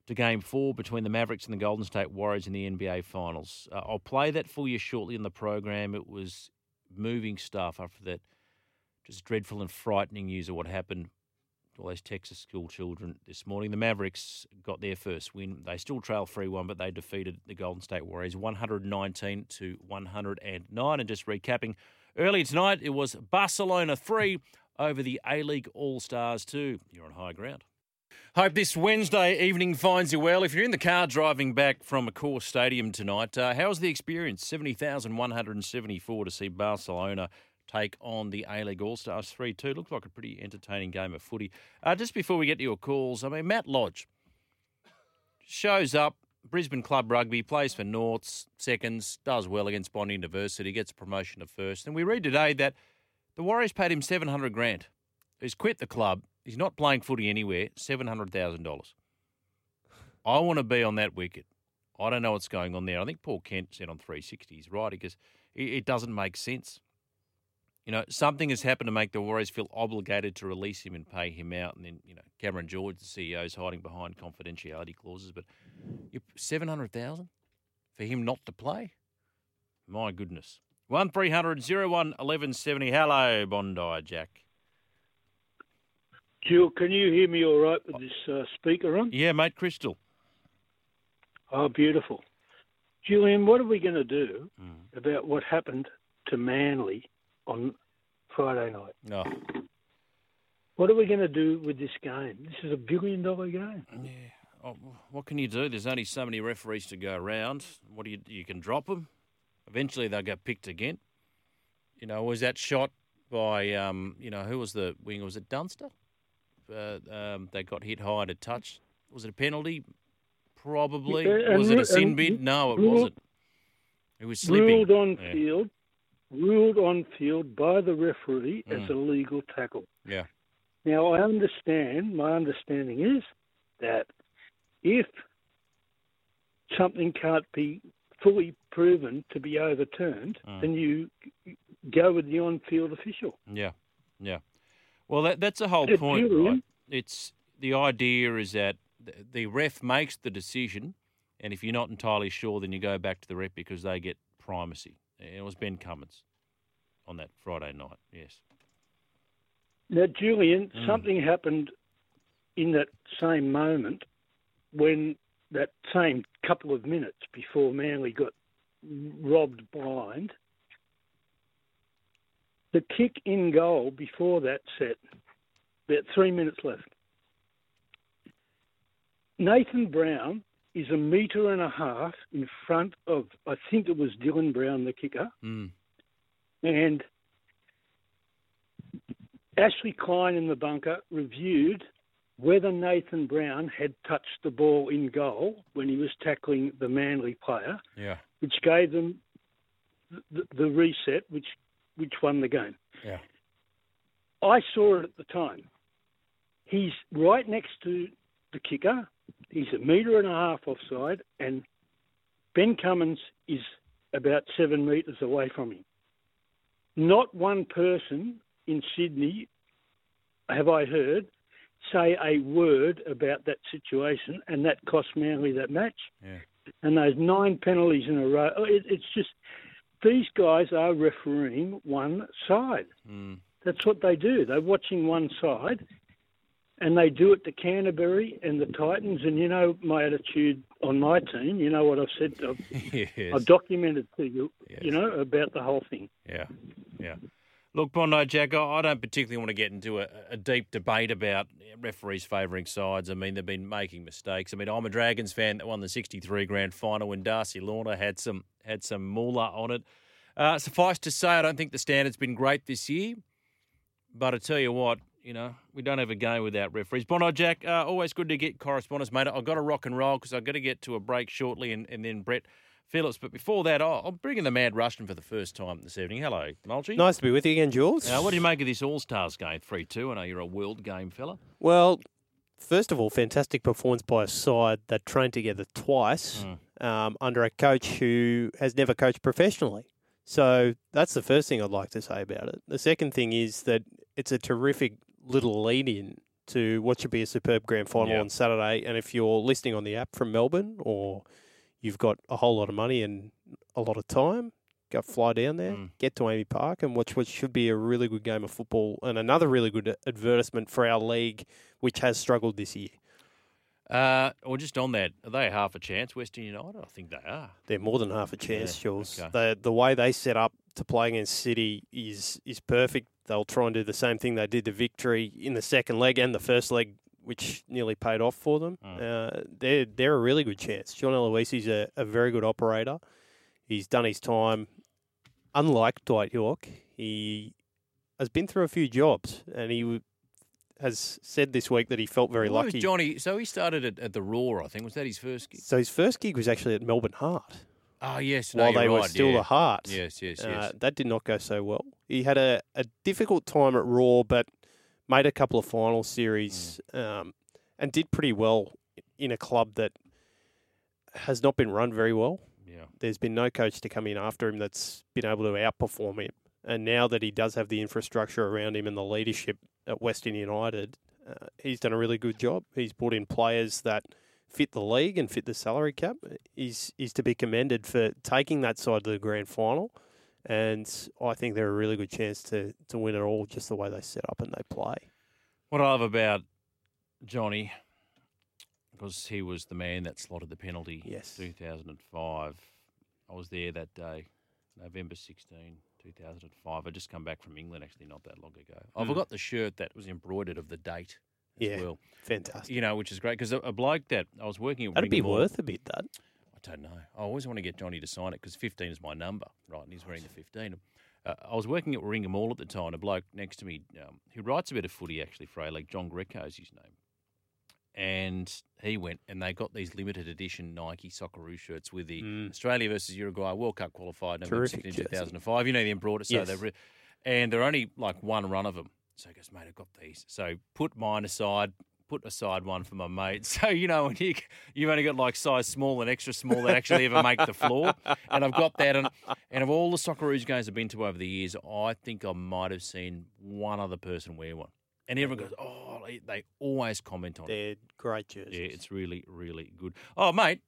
[SPEAKER 2] to game four between the Mavericks and the Golden State Warriors in the NBA Finals. Uh, I'll play that for you shortly in the program. It was moving stuff after that just dreadful and frightening news of what happened to all those Texas school children this morning. The Mavericks got their first win. They still trail 3 1, but they defeated the Golden State Warriors 119 to 109. And just recapping, earlier tonight it was Barcelona 3 over the A League All Stars 2. You're on high ground. Hope this Wednesday evening finds you well. If you're in the car driving back from Accor Stadium tonight, uh, how's the experience? 70,174 to see Barcelona take on the A League All Stars 3 2. Looks like a pretty entertaining game of footy. Uh, just before we get to your calls, I mean, Matt Lodge shows up, Brisbane Club Rugby, plays for Norths, seconds, does well against Bond University, gets promotion to first. And we read today that the Warriors paid him 700 grand. He's quit the club He's not playing footy anywhere. Seven hundred thousand dollars. I want to be on that wicket. I don't know what's going on there. I think Paul Kent said on 360 he's right because it doesn't make sense. You know, something has happened to make the Warriors feel obligated to release him and pay him out. And then, you know, Cameron George, the CEO, is hiding behind confidentiality clauses. But seven hundred thousand for him not to play? My goodness. One 01 1170. Hello, Bondi Jack.
[SPEAKER 3] Jill, can you hear me all right with this uh, speaker on?
[SPEAKER 2] Yeah, mate, crystal.
[SPEAKER 3] Oh, beautiful. Julian, what are we going to do mm. about what happened to Manly on Friday night?
[SPEAKER 2] No.
[SPEAKER 3] What are we going to do with this game? This is a billion dollar game.
[SPEAKER 2] Yeah. Oh, what can you do? There's only so many referees to go around. What do you you can drop them? Eventually they'll get picked again. You know, was that shot by um, you know, who was the winger? Was it Dunster? Uh, um, they got hit high to touch. Was it a penalty? Probably. Was it a sin bid? No, it ruled, wasn't. It was slipping.
[SPEAKER 3] Ruled on yeah. field. Ruled on field by the referee mm. as a legal tackle.
[SPEAKER 2] Yeah.
[SPEAKER 3] Now I understand. My understanding is that if something can't be fully proven to be overturned, mm. then you go with the on-field official.
[SPEAKER 2] Yeah, yeah. Well, that, that's the whole point, right? It's the idea is that the ref makes the decision, and if you're not entirely sure, then you go back to the ref because they get primacy. It was Ben Cummins on that Friday night. Yes.
[SPEAKER 3] Now, Julian, mm. something happened in that same moment when that same couple of minutes before Manly got robbed blind the kick in goal before that set, about three minutes left. Nathan Brown is a metre and a half in front of, I think it was Dylan Brown, the kicker.
[SPEAKER 2] Mm.
[SPEAKER 3] And Ashley Klein in the bunker reviewed whether Nathan Brown had touched the ball in goal when he was tackling the Manly player,
[SPEAKER 2] Yeah.
[SPEAKER 3] which gave them the, the reset, which which won the game.
[SPEAKER 2] Yeah.
[SPEAKER 3] I saw it at the time. He's right next to the kicker. He's a metre and a half offside, and Ben Cummins is about seven metres away from him. Not one person in Sydney have I heard say a word about that situation, and that cost Manly that match.
[SPEAKER 2] Yeah.
[SPEAKER 3] And those nine penalties in a row, it, it's just these guys are refereeing one side.
[SPEAKER 2] Mm.
[SPEAKER 3] That's what they do. They're watching one side, and they do it to Canterbury and the Titans. And you know my attitude on my team. You know what I've said. I've,
[SPEAKER 2] yes.
[SPEAKER 3] I've documented to you.
[SPEAKER 2] Yes.
[SPEAKER 3] You know about the whole thing.
[SPEAKER 2] Yeah, yeah. Look, Bondi Jack, I don't particularly want to get into a, a deep debate about referees favouring sides. I mean, they've been making mistakes. I mean, I'm a Dragons fan that won the '63 grand final when Darcy Lawler had some had some moolah on it. Uh, suffice to say, I don't think the standard's been great this year. But I tell you what, you know, we don't have a game without referees. Bondi Jack, uh, always good to get correspondence, mate. I've got to rock and roll because I've got to get to a break shortly, and, and then Brett Phillips. But before that, I'll, I'll bring in the Mad Russian for the first time this evening. Hello, Mulchi.
[SPEAKER 4] Nice to be with you again, Jules.
[SPEAKER 2] Now, what do you make of this All Stars game, 3 2? I know you're a world game fella.
[SPEAKER 4] Well, first of all, fantastic performance by a side that trained together twice um, under a coach who has never coached professionally. So that's the first thing I'd like to say about it. The second thing is that it's a terrific little lead in to what should be a superb grand final
[SPEAKER 2] Yeah.
[SPEAKER 4] on Saturday. And if you're listening on the app from Melbourne or you've got a whole lot of money and a lot of time, go fly down there,
[SPEAKER 2] Mm.
[SPEAKER 4] get to AAMI Park, and watch what should be a really good game of football and another really good advertisement for our league, which has struggled this year.
[SPEAKER 2] Uh, or just on that, are they half a chance, Western United? I think they are.
[SPEAKER 4] They're more than half a chance,
[SPEAKER 2] Yeah,
[SPEAKER 4] Jules.
[SPEAKER 2] okay.
[SPEAKER 4] The the way they set up to play against City is is perfect. They'll try and do the same thing they did to Victory in the second leg and the first leg, which nearly paid off for them.
[SPEAKER 2] Mm.
[SPEAKER 4] Uh, they're they're a really good chance. John Aloisi's a, a very good operator. He's done his time. Unlike Dwight Yorke, he has been through a few jobs, and he w- has said this week that he felt very
[SPEAKER 2] was
[SPEAKER 4] lucky.
[SPEAKER 2] Johnny, so he started at, at the Roar, I think. Was that his first gig?
[SPEAKER 4] So his first gig was actually at Melbourne Heart.
[SPEAKER 2] Oh, yes. No,
[SPEAKER 4] while they were
[SPEAKER 2] right,
[SPEAKER 4] still
[SPEAKER 2] yeah.
[SPEAKER 4] the Heart.
[SPEAKER 2] Yes, yes, yes.
[SPEAKER 4] Uh, that did not go so well. He had a, a difficult time at Roar, but made a couple of final series
[SPEAKER 2] Mm.
[SPEAKER 4] um, and did pretty well in a club that has not been run very well.
[SPEAKER 2] yeah.
[SPEAKER 4] There's been no coach to come in after him that's been able to outperform him. And now that he does have the infrastructure around him and the leadership at Western United, uh, he's done a really good job. He's brought in players that fit the league and fit the salary cap. He's, he's to be commended for taking that side to the grand final. And I think they're a really good chance to, to win it all just the way they set up and they play.
[SPEAKER 2] What I love about Johnny, because he was the man that slotted the penalty
[SPEAKER 4] Yes.
[SPEAKER 2] 2005. I was there that day, November 16, 2005. I just come back from England actually not that long ago. I've
[SPEAKER 4] Mm.
[SPEAKER 2] got the shirt that was embroidered of the date as
[SPEAKER 4] Yeah.
[SPEAKER 2] well.
[SPEAKER 4] Fantastic.
[SPEAKER 2] You know, which is great because a, a bloke that I was working at
[SPEAKER 4] That'd be worth a bit, that.
[SPEAKER 2] I don't know. I always want to get Johnny to sign it because 15 is my number, right? And he's wearing the 15. Uh, I was working at Warringah Mall at the time. A bloke next to me um, who writes a bit of footy actually for A League, John Greco is his name. And he went and they got these limited edition Nike Socceroo shirts with the
[SPEAKER 4] Mm.
[SPEAKER 2] Australia versus Uruguay World Cup qualified
[SPEAKER 4] Terrific
[SPEAKER 2] 16,
[SPEAKER 4] jersey.
[SPEAKER 2] 2005. You know the embroidered, so
[SPEAKER 4] Yes.
[SPEAKER 2] they're re- and they're only like one run of them. So he goes, mate, I've got these. So put mine aside, put aside one for my mate. So you know when you you've only got like size small and extra small that actually ever make the floor, and I've got that. And and of all the Socceroos games I've been to over the years, I think I might have seen one other person wear one, and everyone goes, oh, they- always comment on it.
[SPEAKER 4] They're great jerseys.
[SPEAKER 2] Yeah, it's really really good. Oh, mate,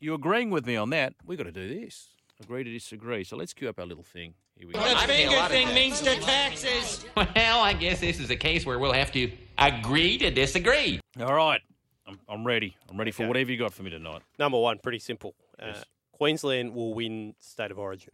[SPEAKER 2] you agreeing with me on that? We've got to do this. Agree to disagree. So let's queue up our little thing. Here we go.
[SPEAKER 5] The finger thing means the taxes.
[SPEAKER 6] Well, I guess this is a case where we'll have to agree to disagree.
[SPEAKER 2] All right. I'm, I'm ready. I'm ready for
[SPEAKER 4] Okay.
[SPEAKER 2] whatever you got for me tonight.
[SPEAKER 4] Number one, pretty simple. Uh,
[SPEAKER 2] Yes.
[SPEAKER 4] Queensland will win State of Origin.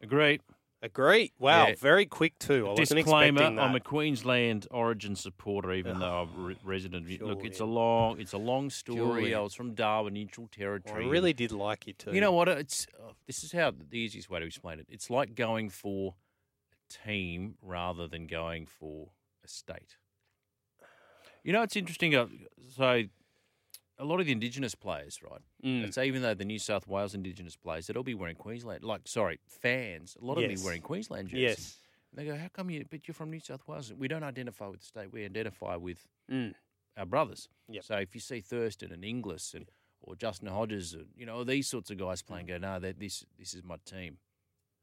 [SPEAKER 2] Agree.
[SPEAKER 4] Agree. Wow,
[SPEAKER 2] Yeah.
[SPEAKER 4] very quick too. I wasn't
[SPEAKER 2] Disclaimer:
[SPEAKER 4] expecting that.
[SPEAKER 2] I'm a Queensland Origin supporter, even though I'm a re- resident. of Look, it's a long, it's a long story.
[SPEAKER 4] Julian.
[SPEAKER 2] I was from Darwin, neutral territory.
[SPEAKER 4] I really did like you too.
[SPEAKER 2] You know what? It's uh, this is how the easiest way to explain it. It's like going for a team rather than going for a state. You know, it's interesting. uh, So, a lot of the Indigenous players, right?
[SPEAKER 4] Mm.
[SPEAKER 2] And so, even though the New South Wales Indigenous players, they'll be wearing Queensland, like, sorry, fans, a lot of them be wearing Queensland jerseys.
[SPEAKER 4] Yes.
[SPEAKER 2] And they go, how come you, but you're from New South Wales? We don't identify with the state, we identify with
[SPEAKER 4] Mm.
[SPEAKER 2] our brothers.
[SPEAKER 4] Yep.
[SPEAKER 2] So, if you see Thurston and Inglis and or Justin Hodges, and, you know, these sorts of guys playing, go, no, that this this is my team.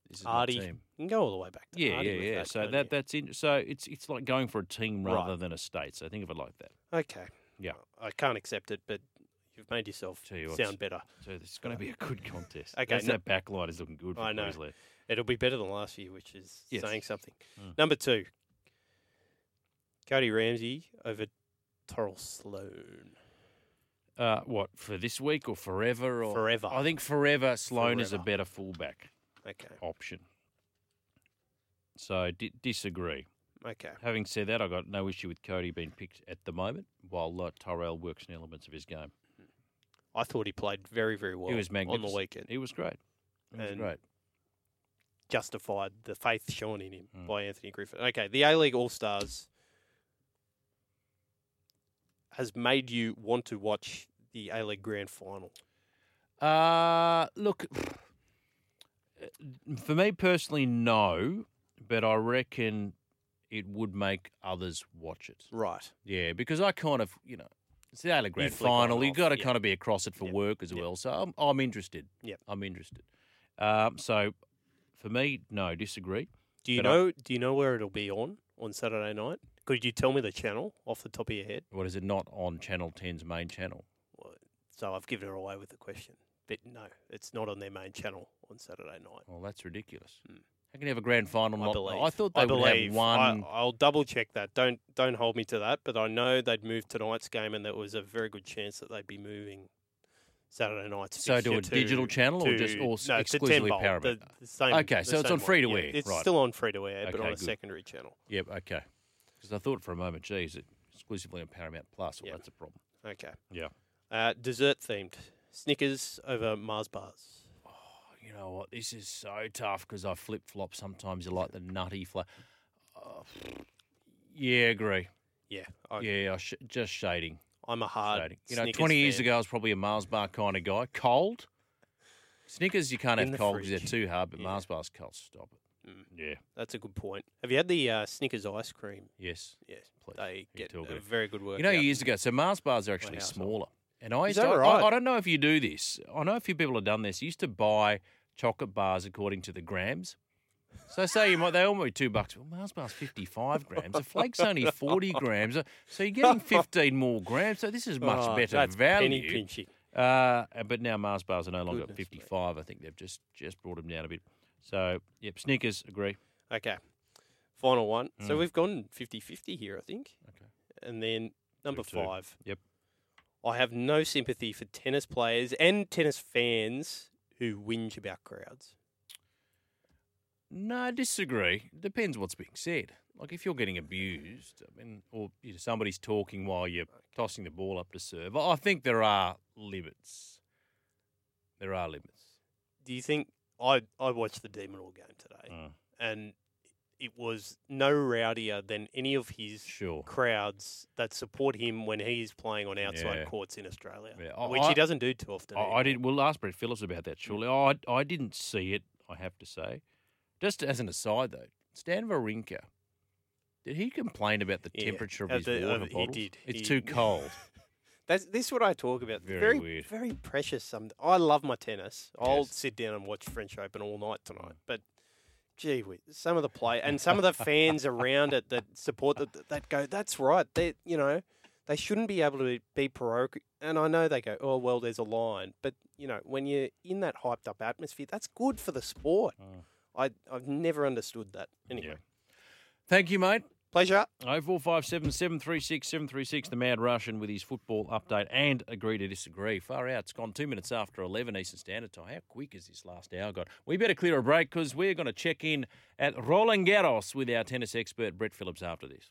[SPEAKER 2] This is
[SPEAKER 4] Artie.
[SPEAKER 2] my team.
[SPEAKER 4] You can go all the way back to
[SPEAKER 2] Yeah,
[SPEAKER 4] Artie
[SPEAKER 2] yeah, yeah.
[SPEAKER 4] that,
[SPEAKER 2] so that
[SPEAKER 4] you?
[SPEAKER 2] that's in, so it's it's like going for a team
[SPEAKER 4] Right.
[SPEAKER 2] rather than a state. So think of it like that.
[SPEAKER 4] Okay.
[SPEAKER 2] Yeah.
[SPEAKER 4] I can't accept it, but you've made yourself
[SPEAKER 2] Tell you what,
[SPEAKER 4] sound better.
[SPEAKER 2] So it's going to be a good contest.
[SPEAKER 4] Okay,
[SPEAKER 2] That's
[SPEAKER 4] no-
[SPEAKER 2] that back line is looking good for
[SPEAKER 4] I know.
[SPEAKER 2] Queensland.
[SPEAKER 4] It'll be better than last year, which is
[SPEAKER 2] Yes.
[SPEAKER 4] saying something.
[SPEAKER 2] Mm.
[SPEAKER 4] Number two, Cody Ramsey over Tyrell Sloan.
[SPEAKER 2] Uh, what for this week or forever? Or
[SPEAKER 4] Forever.
[SPEAKER 2] I think forever. Sloan is a
[SPEAKER 4] Forever.
[SPEAKER 2] better fullback
[SPEAKER 4] Okay.
[SPEAKER 2] option. So di- disagree.
[SPEAKER 4] Okay.
[SPEAKER 2] Having said that, I've got no issue with Cody being picked at the moment, while uh, Tyrell works in elements of his game.
[SPEAKER 4] I thought he played very, very well
[SPEAKER 2] he was
[SPEAKER 4] on
[SPEAKER 2] magnificent.
[SPEAKER 4] the weekend.
[SPEAKER 2] He was great. He was
[SPEAKER 4] And
[SPEAKER 2] great.
[SPEAKER 4] Justified the faith shown in him
[SPEAKER 2] Mm.
[SPEAKER 4] by Anthony Griffin. Okay, the A League All Stars has made you want to watch the A League Grand Final.
[SPEAKER 2] Uh, look, for me personally, no, but I reckon it would make others watch it.
[SPEAKER 4] Right.
[SPEAKER 2] Yeah, because I kind of, you know, it's the A-League Grand Final. You've got to
[SPEAKER 4] yeah.
[SPEAKER 2] kind of be across it for
[SPEAKER 4] Yep.
[SPEAKER 2] work as
[SPEAKER 4] Yep.
[SPEAKER 2] well. So I'm, I'm interested.
[SPEAKER 4] Yep.
[SPEAKER 2] I'm interested. Um, so for me, no, disagree.
[SPEAKER 4] Do you
[SPEAKER 2] But I-
[SPEAKER 4] know? Do you know where it'll be on on Saturday night? Could you tell me the channel off the top of your head?
[SPEAKER 2] What is it? Not on Channel 10's main channel.
[SPEAKER 4] Well, So I've given it away with the question, but no, it's not on their main channel on Saturday night.
[SPEAKER 2] Well, that's ridiculous.
[SPEAKER 4] Mm.
[SPEAKER 2] How can you have a grand final?
[SPEAKER 4] I
[SPEAKER 2] not,
[SPEAKER 4] believe.
[SPEAKER 2] I thought they
[SPEAKER 4] I
[SPEAKER 2] would
[SPEAKER 4] believe.
[SPEAKER 2] have one.
[SPEAKER 4] I, will double check that. Don't don't hold me to that. But I know they'd move tonight's game, and there was a very good chance that they'd be moving Saturday night's.
[SPEAKER 2] So to a
[SPEAKER 4] fixture
[SPEAKER 2] digital
[SPEAKER 4] to-
[SPEAKER 2] channel or just- or
[SPEAKER 4] no,
[SPEAKER 2] exclusively Paramount?
[SPEAKER 4] The, the same,
[SPEAKER 2] Okay, so it's on
[SPEAKER 4] one,
[SPEAKER 2] free-to-air,
[SPEAKER 4] yeah. It's
[SPEAKER 2] right.
[SPEAKER 4] still on free to air, but
[SPEAKER 2] Okay,
[SPEAKER 4] on a
[SPEAKER 2] good.
[SPEAKER 4] secondary channel.
[SPEAKER 2] Yep. Okay. Because I thought for a moment, geez, it exclusively on Paramount Plus. Well,
[SPEAKER 4] Yep.
[SPEAKER 2] that's a problem.
[SPEAKER 4] Okay.
[SPEAKER 2] Yeah.
[SPEAKER 4] Uh, dessert themed Snickers over Mars bars.
[SPEAKER 2] You know what? This is so tough because I flip flop. Sometimes you like the nutty flavor. Oh, yeah, agree.
[SPEAKER 4] Yeah, I,
[SPEAKER 2] Yeah, I sh- just shading.
[SPEAKER 4] I'm a hard.
[SPEAKER 2] shading. You know,
[SPEAKER 4] Snickers
[SPEAKER 2] 20 years
[SPEAKER 4] fan.
[SPEAKER 2] ago, I was probably a Mars bar kind of guy. Cold. Snickers, you can't
[SPEAKER 4] In
[SPEAKER 2] have
[SPEAKER 4] the
[SPEAKER 2] cold because they're too hard, but
[SPEAKER 4] Yeah.
[SPEAKER 2] Mars bars cold. Stop it.
[SPEAKER 4] Mm.
[SPEAKER 2] Yeah.
[SPEAKER 4] That's a good point. Have you had the uh, Snickers ice cream?
[SPEAKER 2] Yes.
[SPEAKER 4] Yes,
[SPEAKER 2] Please.
[SPEAKER 4] they
[SPEAKER 2] You
[SPEAKER 4] get a very good work.
[SPEAKER 2] You know, years ago, so Mars bars are actually smaller. And I
[SPEAKER 4] Is
[SPEAKER 2] used to,
[SPEAKER 4] that
[SPEAKER 2] I-
[SPEAKER 4] right?
[SPEAKER 2] I, don't know if you do this. I know a few people have done this. You used to buy chocolate bars according to the grams. So say you might they be two bucks. Well, Mars bar's fifty five grams. A flake's only forty grams. So you're getting fifteen more grams. So this is much
[SPEAKER 4] Oh,
[SPEAKER 2] better
[SPEAKER 4] that's
[SPEAKER 2] value.
[SPEAKER 4] Penny pinching.
[SPEAKER 2] Uh, but now Mars bars are no longer
[SPEAKER 4] Goodness
[SPEAKER 2] 55. I think they've just just brought them down a bit. So, yep, Snickers, agree.
[SPEAKER 4] Okay. Final one. So
[SPEAKER 2] Mm.
[SPEAKER 4] we've gone 50-50 here, I think.
[SPEAKER 2] Okay.
[SPEAKER 4] And then number
[SPEAKER 2] Two-two.
[SPEAKER 4] five.
[SPEAKER 2] Yep.
[SPEAKER 4] I have no sympathy for tennis players and tennis fans who whinge about crowds.
[SPEAKER 2] No, I disagree. Depends what's being said. Like if you're getting abused, I mean, or you know, somebody's talking while you're tossing the ball up to serve, I think there are limits. There are limits.
[SPEAKER 4] Do you think I I watched the de Minaur game today
[SPEAKER 2] Mm.
[SPEAKER 4] and it was no rowdier than any of his
[SPEAKER 2] Sure.
[SPEAKER 4] crowds that support him when he's playing on outside
[SPEAKER 2] Yeah.
[SPEAKER 4] courts in Australia,
[SPEAKER 2] Yeah,
[SPEAKER 4] which
[SPEAKER 2] I-
[SPEAKER 4] he doesn't do too often.
[SPEAKER 2] I, I did. We'll ask Brett Phillips about that. Surely, I I didn't see it. I have to say, just as an aside though, Stan Wawrinka, did he complain about the
[SPEAKER 4] Yeah,
[SPEAKER 2] temperature of his
[SPEAKER 4] the-
[SPEAKER 2] water
[SPEAKER 4] uh, he did.
[SPEAKER 2] It's
[SPEAKER 4] He-
[SPEAKER 2] too cold.
[SPEAKER 4] That's this is what I talk about.
[SPEAKER 2] Very
[SPEAKER 4] Very
[SPEAKER 2] weird.
[SPEAKER 4] very precious. Some I love my tennis. I'll
[SPEAKER 2] Yes.
[SPEAKER 4] sit down and watch French Open all night tonight. But gee, whiz, some of the play and some of the fans around it that support that that go. That's right. They you know they shouldn't be able to be parochial. And I know they go, oh well, there's a line. But you know when you're in that hyped up atmosphere, that's good for the sport.
[SPEAKER 2] Mm.
[SPEAKER 4] I I've never understood that. Anyway,
[SPEAKER 2] Yeah. Thank you, mate.
[SPEAKER 4] Pleasure.
[SPEAKER 2] Oh four five seven seven three six seven three six. The Mad Russian with his football update and agree to disagree. Far out. It's gone two minutes after eleven Eastern Standard Time. How quick is this last hour gone? We better clear a break because we're going to check in at Roland Garros with our tennis expert Brett Phillips after this.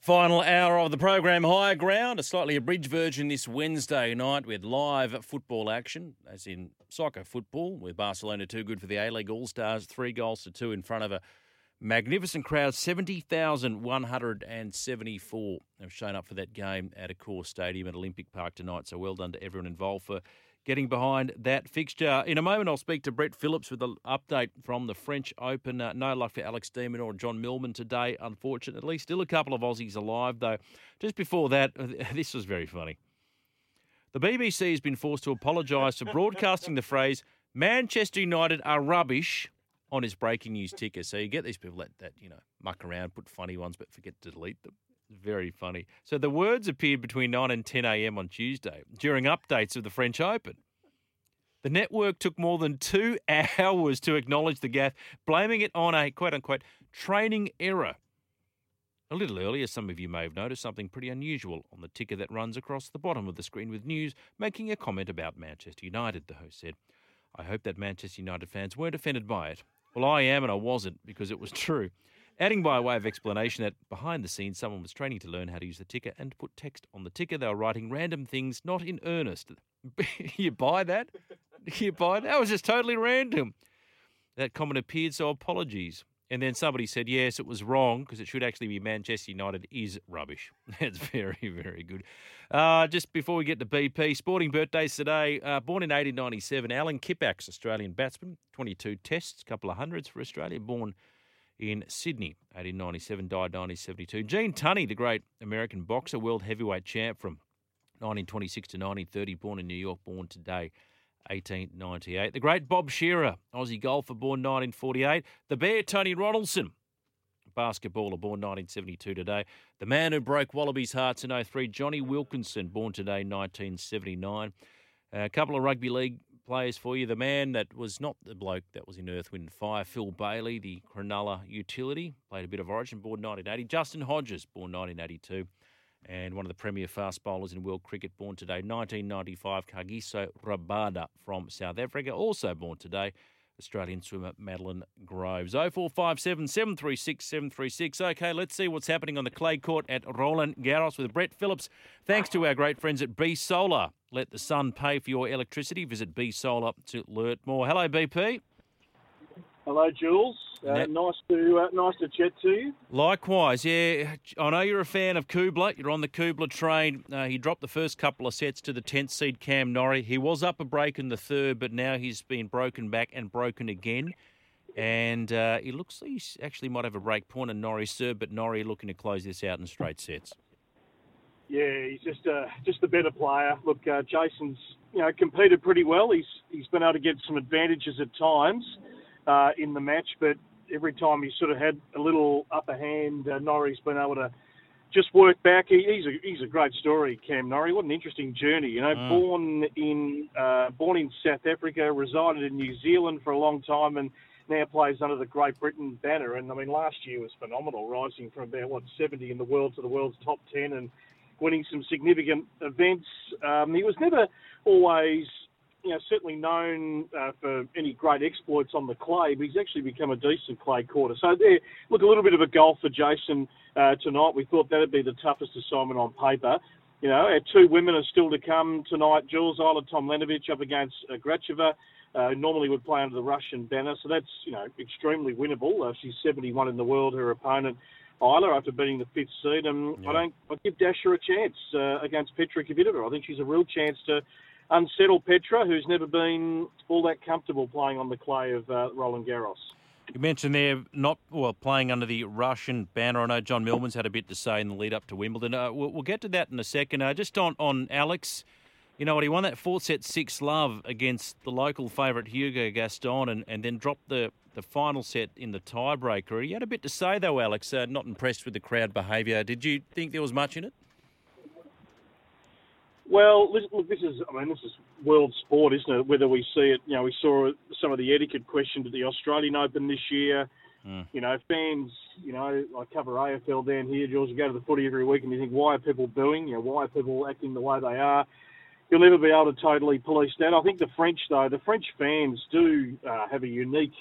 [SPEAKER 2] Final hour of the program, Higher Ground, a slightly abridged version this Wednesday night with live football action, as in soccer football, with Barcelona too good for the A League All Stars, three goals to two in front of a Magnificent crowd, 70,174 have shown up for that game at Accor Stadium at Olympic Park tonight. So well done to everyone involved for getting behind that fixture. In a moment, I'll speak to Brett Phillips with an update from the French Open. Uh, no luck for Alex Demon or John Millman today, unfortunately. Still a couple of Aussies alive, though. Just before that, this was very funny. The BBC has been forced to apologise for broadcasting the phrase Manchester United are rubbish on his breaking news ticker. So you get these people that, that you know muck around, put funny ones, but forget to delete them. Very funny. So the words appeared between 9 and 10 a.m. on Tuesday during updates of the French Open. The network took more than two hours to acknowledge the gaffe, blaming it on a quote unquote training error. A little earlier, some of you may have noticed something pretty unusual on the ticker that runs across the bottom of the screen with news making a comment about Manchester United, the host said. I hope that Manchester United fans weren't offended by it. Well, I am, and I wasn't because it was true. Adding by way of explanation that behind the scenes, someone was training to learn how to use the ticker and put text on the ticker. They were writing random things, not in earnest. you buy that? You buy that? That was just totally random. That comment appeared, so apologies. And then somebody said, yes, it was wrong because it should actually be Manchester United is rubbish. That's very, very good. Uh, just before we get to BP, sporting birthdays today. Uh, born in 1897, Alan Kippax, Australian batsman, 22 tests, couple of hundreds for Australia. Born in Sydney, 1897, died 1972. Gene Tunney, the great American boxer, world heavyweight champ from 1926 to 1930, born in New York, born today. 1898. The great Bob Shearer, Aussie golfer, born 1948. The Bear, Tony Ronaldson, basketballer, born 1972 today. The man who broke Wallabies' hearts in 03, Johnny Wilkinson, born today, 1979. A couple of rugby league players for you. The man that was not the bloke that was in Earth, Wind Fire, Phil Bailey, the Cronulla utility, played a bit of Origin, born 1980. Justin Hodges, born 1982 and one of the premier fast bowlers in world cricket, born today, 1995, Kagiso Rabada from South Africa, also born today, Australian swimmer Madeline Groves. 0457 736 736. Okay, let's see what's happening on the clay court at Roland Garros with Brett Phillips. Thanks to our great friends at B Solar. Let the sun pay for your electricity. Visit B Solar to learn more. Hello, BP.
[SPEAKER 7] Hello, Jules. Uh, nice to uh, nice to chat to you.
[SPEAKER 2] Likewise, yeah. I know you're a fan of Kubler. You're on the Kubler train. Uh, he dropped the first couple of sets to the 10th seed Cam Norrie. He was up a break in the third, but now he's been broken back and broken again. And uh, he looks like he actually might have a break point in Norrie serve, but Norrie looking to close this out in straight sets.
[SPEAKER 7] Yeah, he's just a just a better player. Look, uh, Jason's you know competed pretty well. He's he's been able to get some advantages at times uh, in the match, but every time he sort of had a little upper hand, uh, Norrie's been able to just work back. He, he's a he's a great story, Cam Norrie. What an interesting journey, you know. Mm. Born in uh, born in South Africa, resided in New Zealand for a long time, and now plays under the Great Britain banner. And I mean, last year was phenomenal, rising from about what 70 in the world to the world's top 10 and winning some significant events. Um, he was never always you know, certainly known uh, for any great exploits on the clay, but he's actually become a decent clay quarter. So there, look, a little bit of a goal for Jason uh, tonight. We thought that'd be the toughest assignment on paper. You know, our two women are still to come tonight. Jules Ajla Tomljanovic up against uh, Gracheva. Uh, normally would play under the Russian banner, so that's you know extremely winnable. Uh, she's 71 in the world. Her opponent Ajla after beating the fifth seed, and yeah. I don't. I give Dasha a chance uh, against Petra Kvitova. I think she's a real chance to unsettle Petra, who's never been all that comfortable playing on the clay of uh, Roland Garros.
[SPEAKER 2] You mentioned there not well playing under the Russian banner. I know John Millman's had a bit to say in the lead up to Wimbledon. Uh, we'll, we'll, get to that in a second. Uh, just on on Alex, you know what? He won that four set six love against the local favourite Hugo Gaston, and, and then dropped the the final set in the tiebreaker. He had a bit to say though, Alex. Uh, not impressed with the crowd behaviour. Did you think there was much in it?
[SPEAKER 7] Well, look, this is, I mean, this is world sport, isn't it? Whether we see it, you know, we saw some of the etiquette questions at the Australian Open this year. Mm. You know, fans, you know, I cover AFL down here, George, you go to the footy every week and you think, why are people booing? You know, why are people acting the way they are? You'll never be able to totally police that. I think the French, though, the French fans do uh, have a unique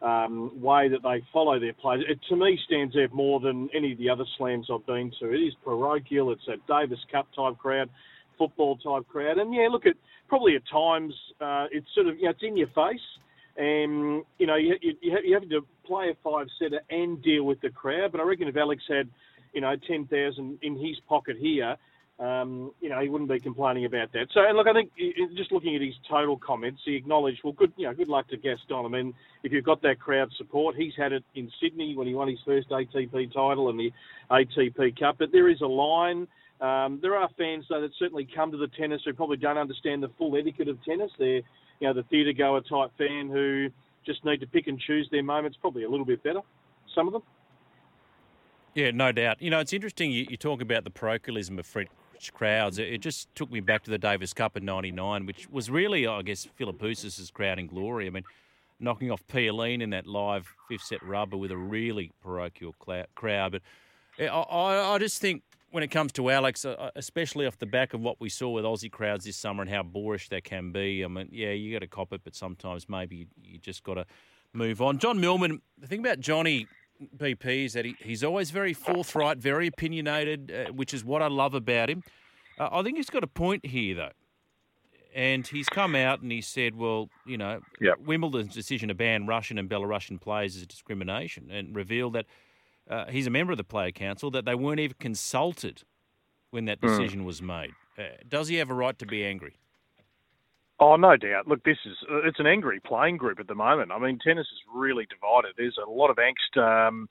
[SPEAKER 7] um, way that they follow their players. It, to me, stands out more than any of the other slams I've been to. It is parochial. It's a Davis Cup type crowd football type crowd. And yeah, look at probably at times uh, it's sort of you know it's in your face.
[SPEAKER 8] And you know, you you, you have to play a five setter and deal with the crowd. But I reckon if Alex had, you know, ten thousand in his pocket here, um, you know, he wouldn't be complaining about that. So, and look, I think just looking at his total comments, he acknowledged, well, good, you know, good luck to Gaston. I mean, if you've got that crowd support, he's had it in Sydney when he won his first ATP title and the ATP Cup. But there is a line. Um, there are fans though that certainly come to the tennis who probably don't understand the full etiquette of tennis. They're, you know, the theatre goer type fan who just need to pick and choose their moments. Probably a little bit better, some of them.
[SPEAKER 2] Yeah, no doubt. You know, it's interesting you, you talk about the parochialism of French crowds. It just took me back to the Davis Cup in '99, which was really, I guess, Philippoussis' crowd in glory. I mean, knocking off Pioline in that live fifth set rubber with a really parochial crowd. But I, I just think when it comes to Alex, uh, uh, especially off the back of what we saw with Aussie crowds this summer and how boorish they can be, I mean, yeah, you got to cop it, but sometimes maybe you just got to move on. John Millman, the thing about Johnny BP is that he, he's always very forthright, very opinionated, uh, which is what I love about him. Uh, I think he's got a point here, though. And he's come out and he said, well, you know,
[SPEAKER 7] yep.
[SPEAKER 2] Wimbledon's decision to ban Russian and Belarusian players is discrimination and revealed that uh, he's a member of the Player Council, that they weren't even consulted when that hmm. decision mm. was made. Uh, does he have a right to be angry?
[SPEAKER 7] Oh, no doubt. Look, this is uh, it's an angry playing group at the moment. I mean, tennis is really divided. There's a lot of angst. Um,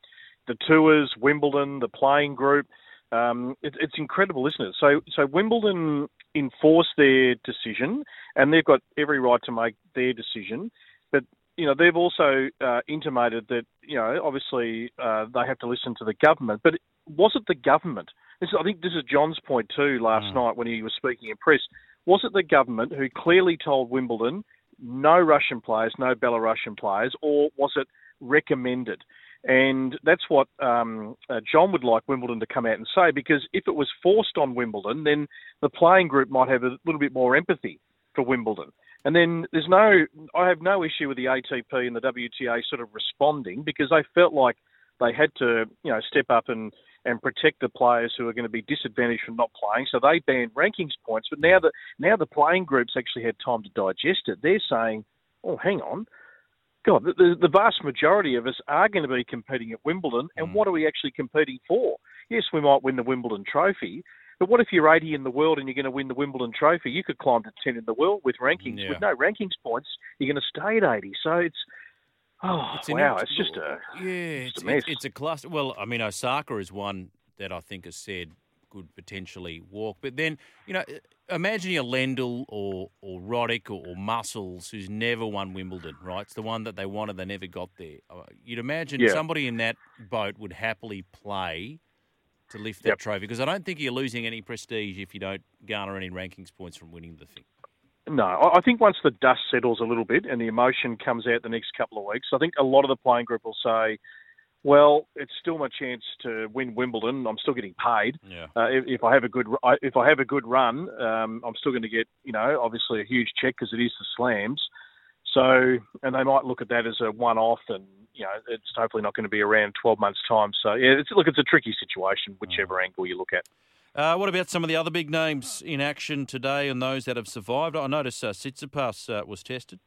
[SPEAKER 7] the tours, Wimbledon, the playing group. Um, it, it's incredible, isn't it? So, so Wimbledon enforced their decision, and they've got every right to make their decision. But you know, they've also uh, intimated that you know, obviously, uh, they have to listen to the government. But was it the government? This, I think this is John's point too. Last mm. night when he was speaking in press, was it the government who clearly told Wimbledon no Russian players, no Belarusian players, or was it recommended? And that's what um, uh, John would like Wimbledon to come out and say, because if it was forced on Wimbledon, then the playing group might have a little bit more empathy for Wimbledon. And then there's no, I have no issue with the ATP and the WTA sort of responding because they felt like they had to, you know, step up and and protect the players who are going to be disadvantaged from not playing. So they banned rankings points. But now that now the playing groups actually had time to digest it, they're saying, "Oh, hang on." God, the, the vast majority of us are going to be competing at Wimbledon, and mm. what are we actually competing for? Yes, we might win the Wimbledon trophy, but what if you're 80 in the world and you're going to win the Wimbledon trophy? You could climb to 10 in the world with rankings. Yeah. With no rankings points, you're going to stay at 80. So it's Oh it's wow! It's just a
[SPEAKER 2] yeah,
[SPEAKER 7] it's,
[SPEAKER 2] it's, it's, a cluster. Well, I mean, Osaka is one that I think has said could potentially walk, but then you know, imagine a Lendl or or Roddick or, or, Muscles who's never won Wimbledon, right? It's the one that they wanted, they never got there. Uh, you'd imagine yeah. somebody in that boat would happily play to lift that yep. trophy because I don't think you're losing any prestige if you don't garner any rankings points from winning the thing.
[SPEAKER 7] No, I think once the dust settles a little bit and the emotion comes out the next couple of weeks, I think a lot of the playing group will say, well, it's still my chance to win Wimbledon. I'm still getting paid.
[SPEAKER 2] Yeah.
[SPEAKER 7] Uh, if, if, I have a good if I have a good run, um, I'm still going to get you know obviously a huge check because it is the slams. So and they might look at that as a one-off, and you know it's hopefully not going to be around 12 months' time. So yeah, it's, look, it's a tricky situation, whichever mm. angle you look at.
[SPEAKER 2] Uh, what about some of the other big names in action today and those that have survived? I noticed uh, Tsitsipas uh, was tested.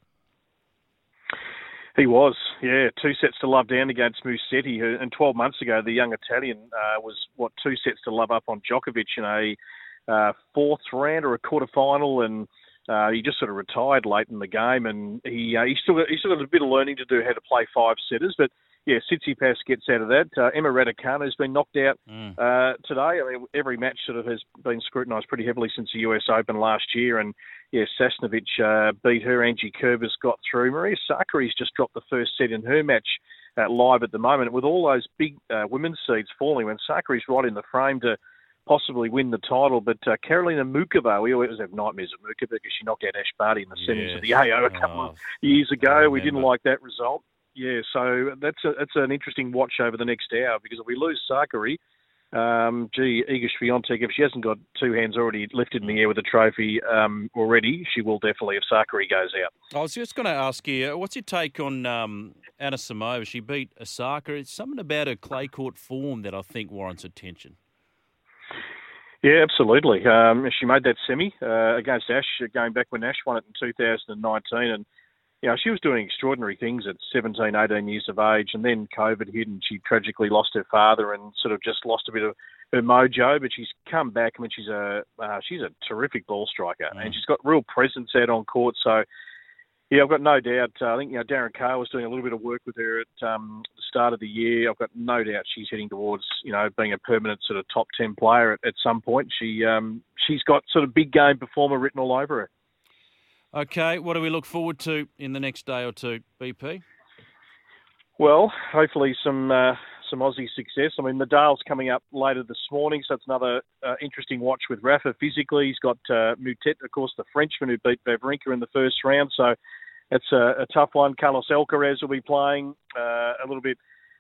[SPEAKER 7] He was, yeah, two sets to love down against Musetti, who, and 12 months ago, the young Italian uh, was, what, two sets to love up on Djokovic in a uh, fourth round or a quarter final, and uh, he just sort of retired late in the game, and he uh, he still got, he still got a bit of learning to do how to play five setters, but yeah, Tsitsipas gets out of that. Uh, Emma Raducanu has been knocked out mm. uh, today. I mean, every match sort of has been scrutinised pretty heavily since the US Open last year, and yeah, Sasnovich uh, beat her. Angie Kerber's got through. Maria Sakkari's just dropped the first set in her match uh, live at the moment. With all those big uh, women's seeds falling, when Sakkari's right in the frame to possibly win the title. But uh, Karolina Muchova, we always have nightmares of Muchova because she knocked out Ash Barty in the semis yes. of the AO a couple oh, of years ago. We didn't like that result. Yeah, so that's a, that's an interesting watch over the next hour because if we lose Sakkari, um, gee, Iga Swiatek, if she hasn't got two hands already lifted in the air with a trophy um, already, she will definitely if Sakkari goes out.
[SPEAKER 2] I was just going to ask you, what's your take on um, Anisimova? She beat Osaka. It's something about her clay court form that I think warrants attention.
[SPEAKER 7] Yeah, absolutely. Um, she made that semi uh, against Ash, going back when Ash won it in 2019, and you know, she was doing extraordinary things at 17, 18 years of age, and then COVID hit, and she tragically lost her father and sort of just lost a bit of her mojo. But she's come back. I mean, she's a uh, she's a terrific ball striker, mm. and she's got real presence out on court. So, yeah, I've got no doubt. Uh, I think you know Darren Carr was doing a little bit of work with her at um, the start of the year. I've got no doubt she's heading towards you know being a permanent sort of top ten player at, at some point. She um, she's got sort of big game performer written all over her.
[SPEAKER 2] Okay, what do we look forward to in the next day or two, BP?
[SPEAKER 7] Well, hopefully some uh, some Aussie success. I mean, Nadal's coming up later this morning, so it's another uh, interesting watch with Rafa. Physically, he's got uh, Moutet, of course, the Frenchman who beat Wawrinka in the first round, so it's a, a tough one. Carlos Alcaraz will be playing uh, a little bit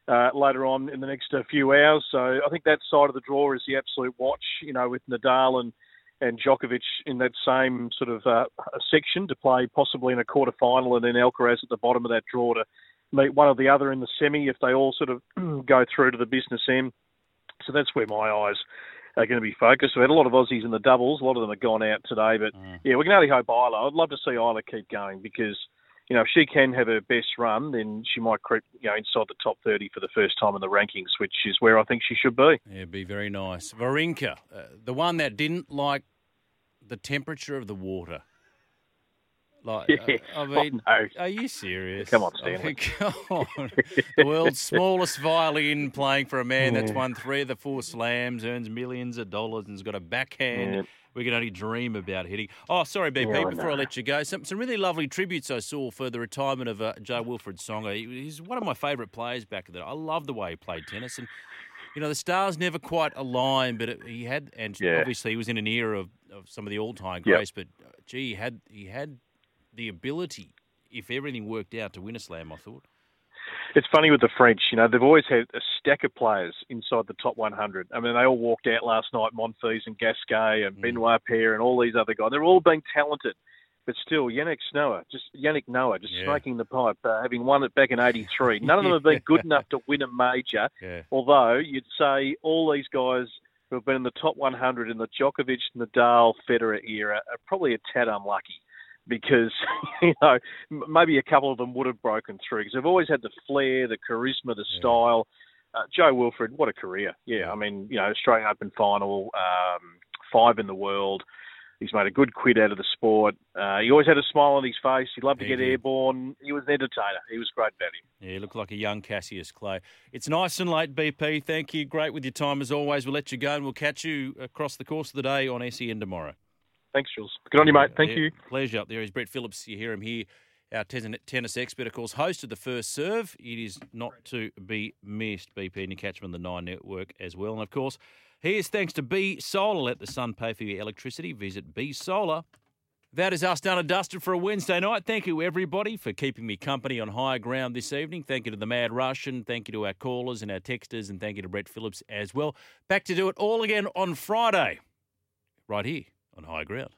[SPEAKER 7] uh, later on in the next uh, few hours, so I think that side of the draw is the absolute watch. You know, with Nadal and and Djokovic in that same sort of uh, section to play possibly in a quarter final, and then Alcaraz at the bottom of that draw to meet one or the other in the semi if they all sort of go through to the business end. So that's where my eyes are going to be focused. We've had a lot of Aussies in the doubles. A lot of them have gone out today, but mm. yeah, we can only hope Ajla. I'd love to see Ajla keep going because you know if she can have her best run, then she might creep you know inside the top thirty for the first time in the rankings, which is where I think she should be.
[SPEAKER 2] Yeah, it'd be very nice. Wawrinka, uh, the one that didn't like the temperature of the water. Like, yeah. uh, I mean, oh, no. are you serious?
[SPEAKER 7] Come on, Stanley. I
[SPEAKER 2] come on. the world's smallest violin playing for a man that's won three of the four slams, earns millions of dollars, and's got a backhand. Yeah. We can only dream about hitting. Oh, sorry, BP. Yeah, before I let you go, some some really lovely tributes I saw for the retirement of uh, Jo-Wilfried Tsonga. He's one of my favourite players back then. I love the way he played tennis, and you know, the stars never quite aligned, but it, he had, and yeah. obviously he was in an era of, of some of the all-time greats. Yep. But uh, gee, he had he had the ability, if everything worked out, to win a slam. I thought.
[SPEAKER 7] It's funny with the French, you know, they've always had a stack of players inside the top 100. I mean, they all walked out last night, Monfils and Gasquet and mm. Benoit Paire and all these other guys. They're all being talented but still, Yannick Noah, just Yannick Noah, just yeah. smoking the pipe, uh, having won it back in '83. None of them have been good enough to win a major. Yeah. Although you'd say all these guys who have been in the top 100 in the Djokovic, Nadal, Federer era are probably a tad unlucky because you know maybe a couple of them would have broken through because they've always had the flair, the charisma, the yeah. style. Uh, Jo-Wilfried, what a career! Yeah, I mean, you know, Australian Open final, um, five in the world. He's made a good quid out of the sport. Uh, he always had a smile on his face. He loved to get airborne. He was an entertainer. He was great value.
[SPEAKER 2] Yeah, he looked like a young Cassius Clay. It's nice and late, BP. Thank you. Great with your time as always. We'll let you go and we'll catch you across the course of the day on SEN tomorrow.
[SPEAKER 7] Thanks, Jules. Good on you, mate. Thank you.
[SPEAKER 2] Pleasure. Up there is Brett Phillips. You hear him here our tennis expert, of course, host of the first serve. It is not to be missed, BP, and catch him on the Nine Network as well. And of course, here's thanks to B Solar. Let the sun pay for your electricity. Visit B Solar. That is us done and dusted for a Wednesday night. Thank you, everybody, for keeping me company on higher ground this evening. Thank you to the Mad Russian. Thank you to our callers and our texters. And thank you to Brett Phillips as well. Back to do it all again on Friday, right here on High Ground.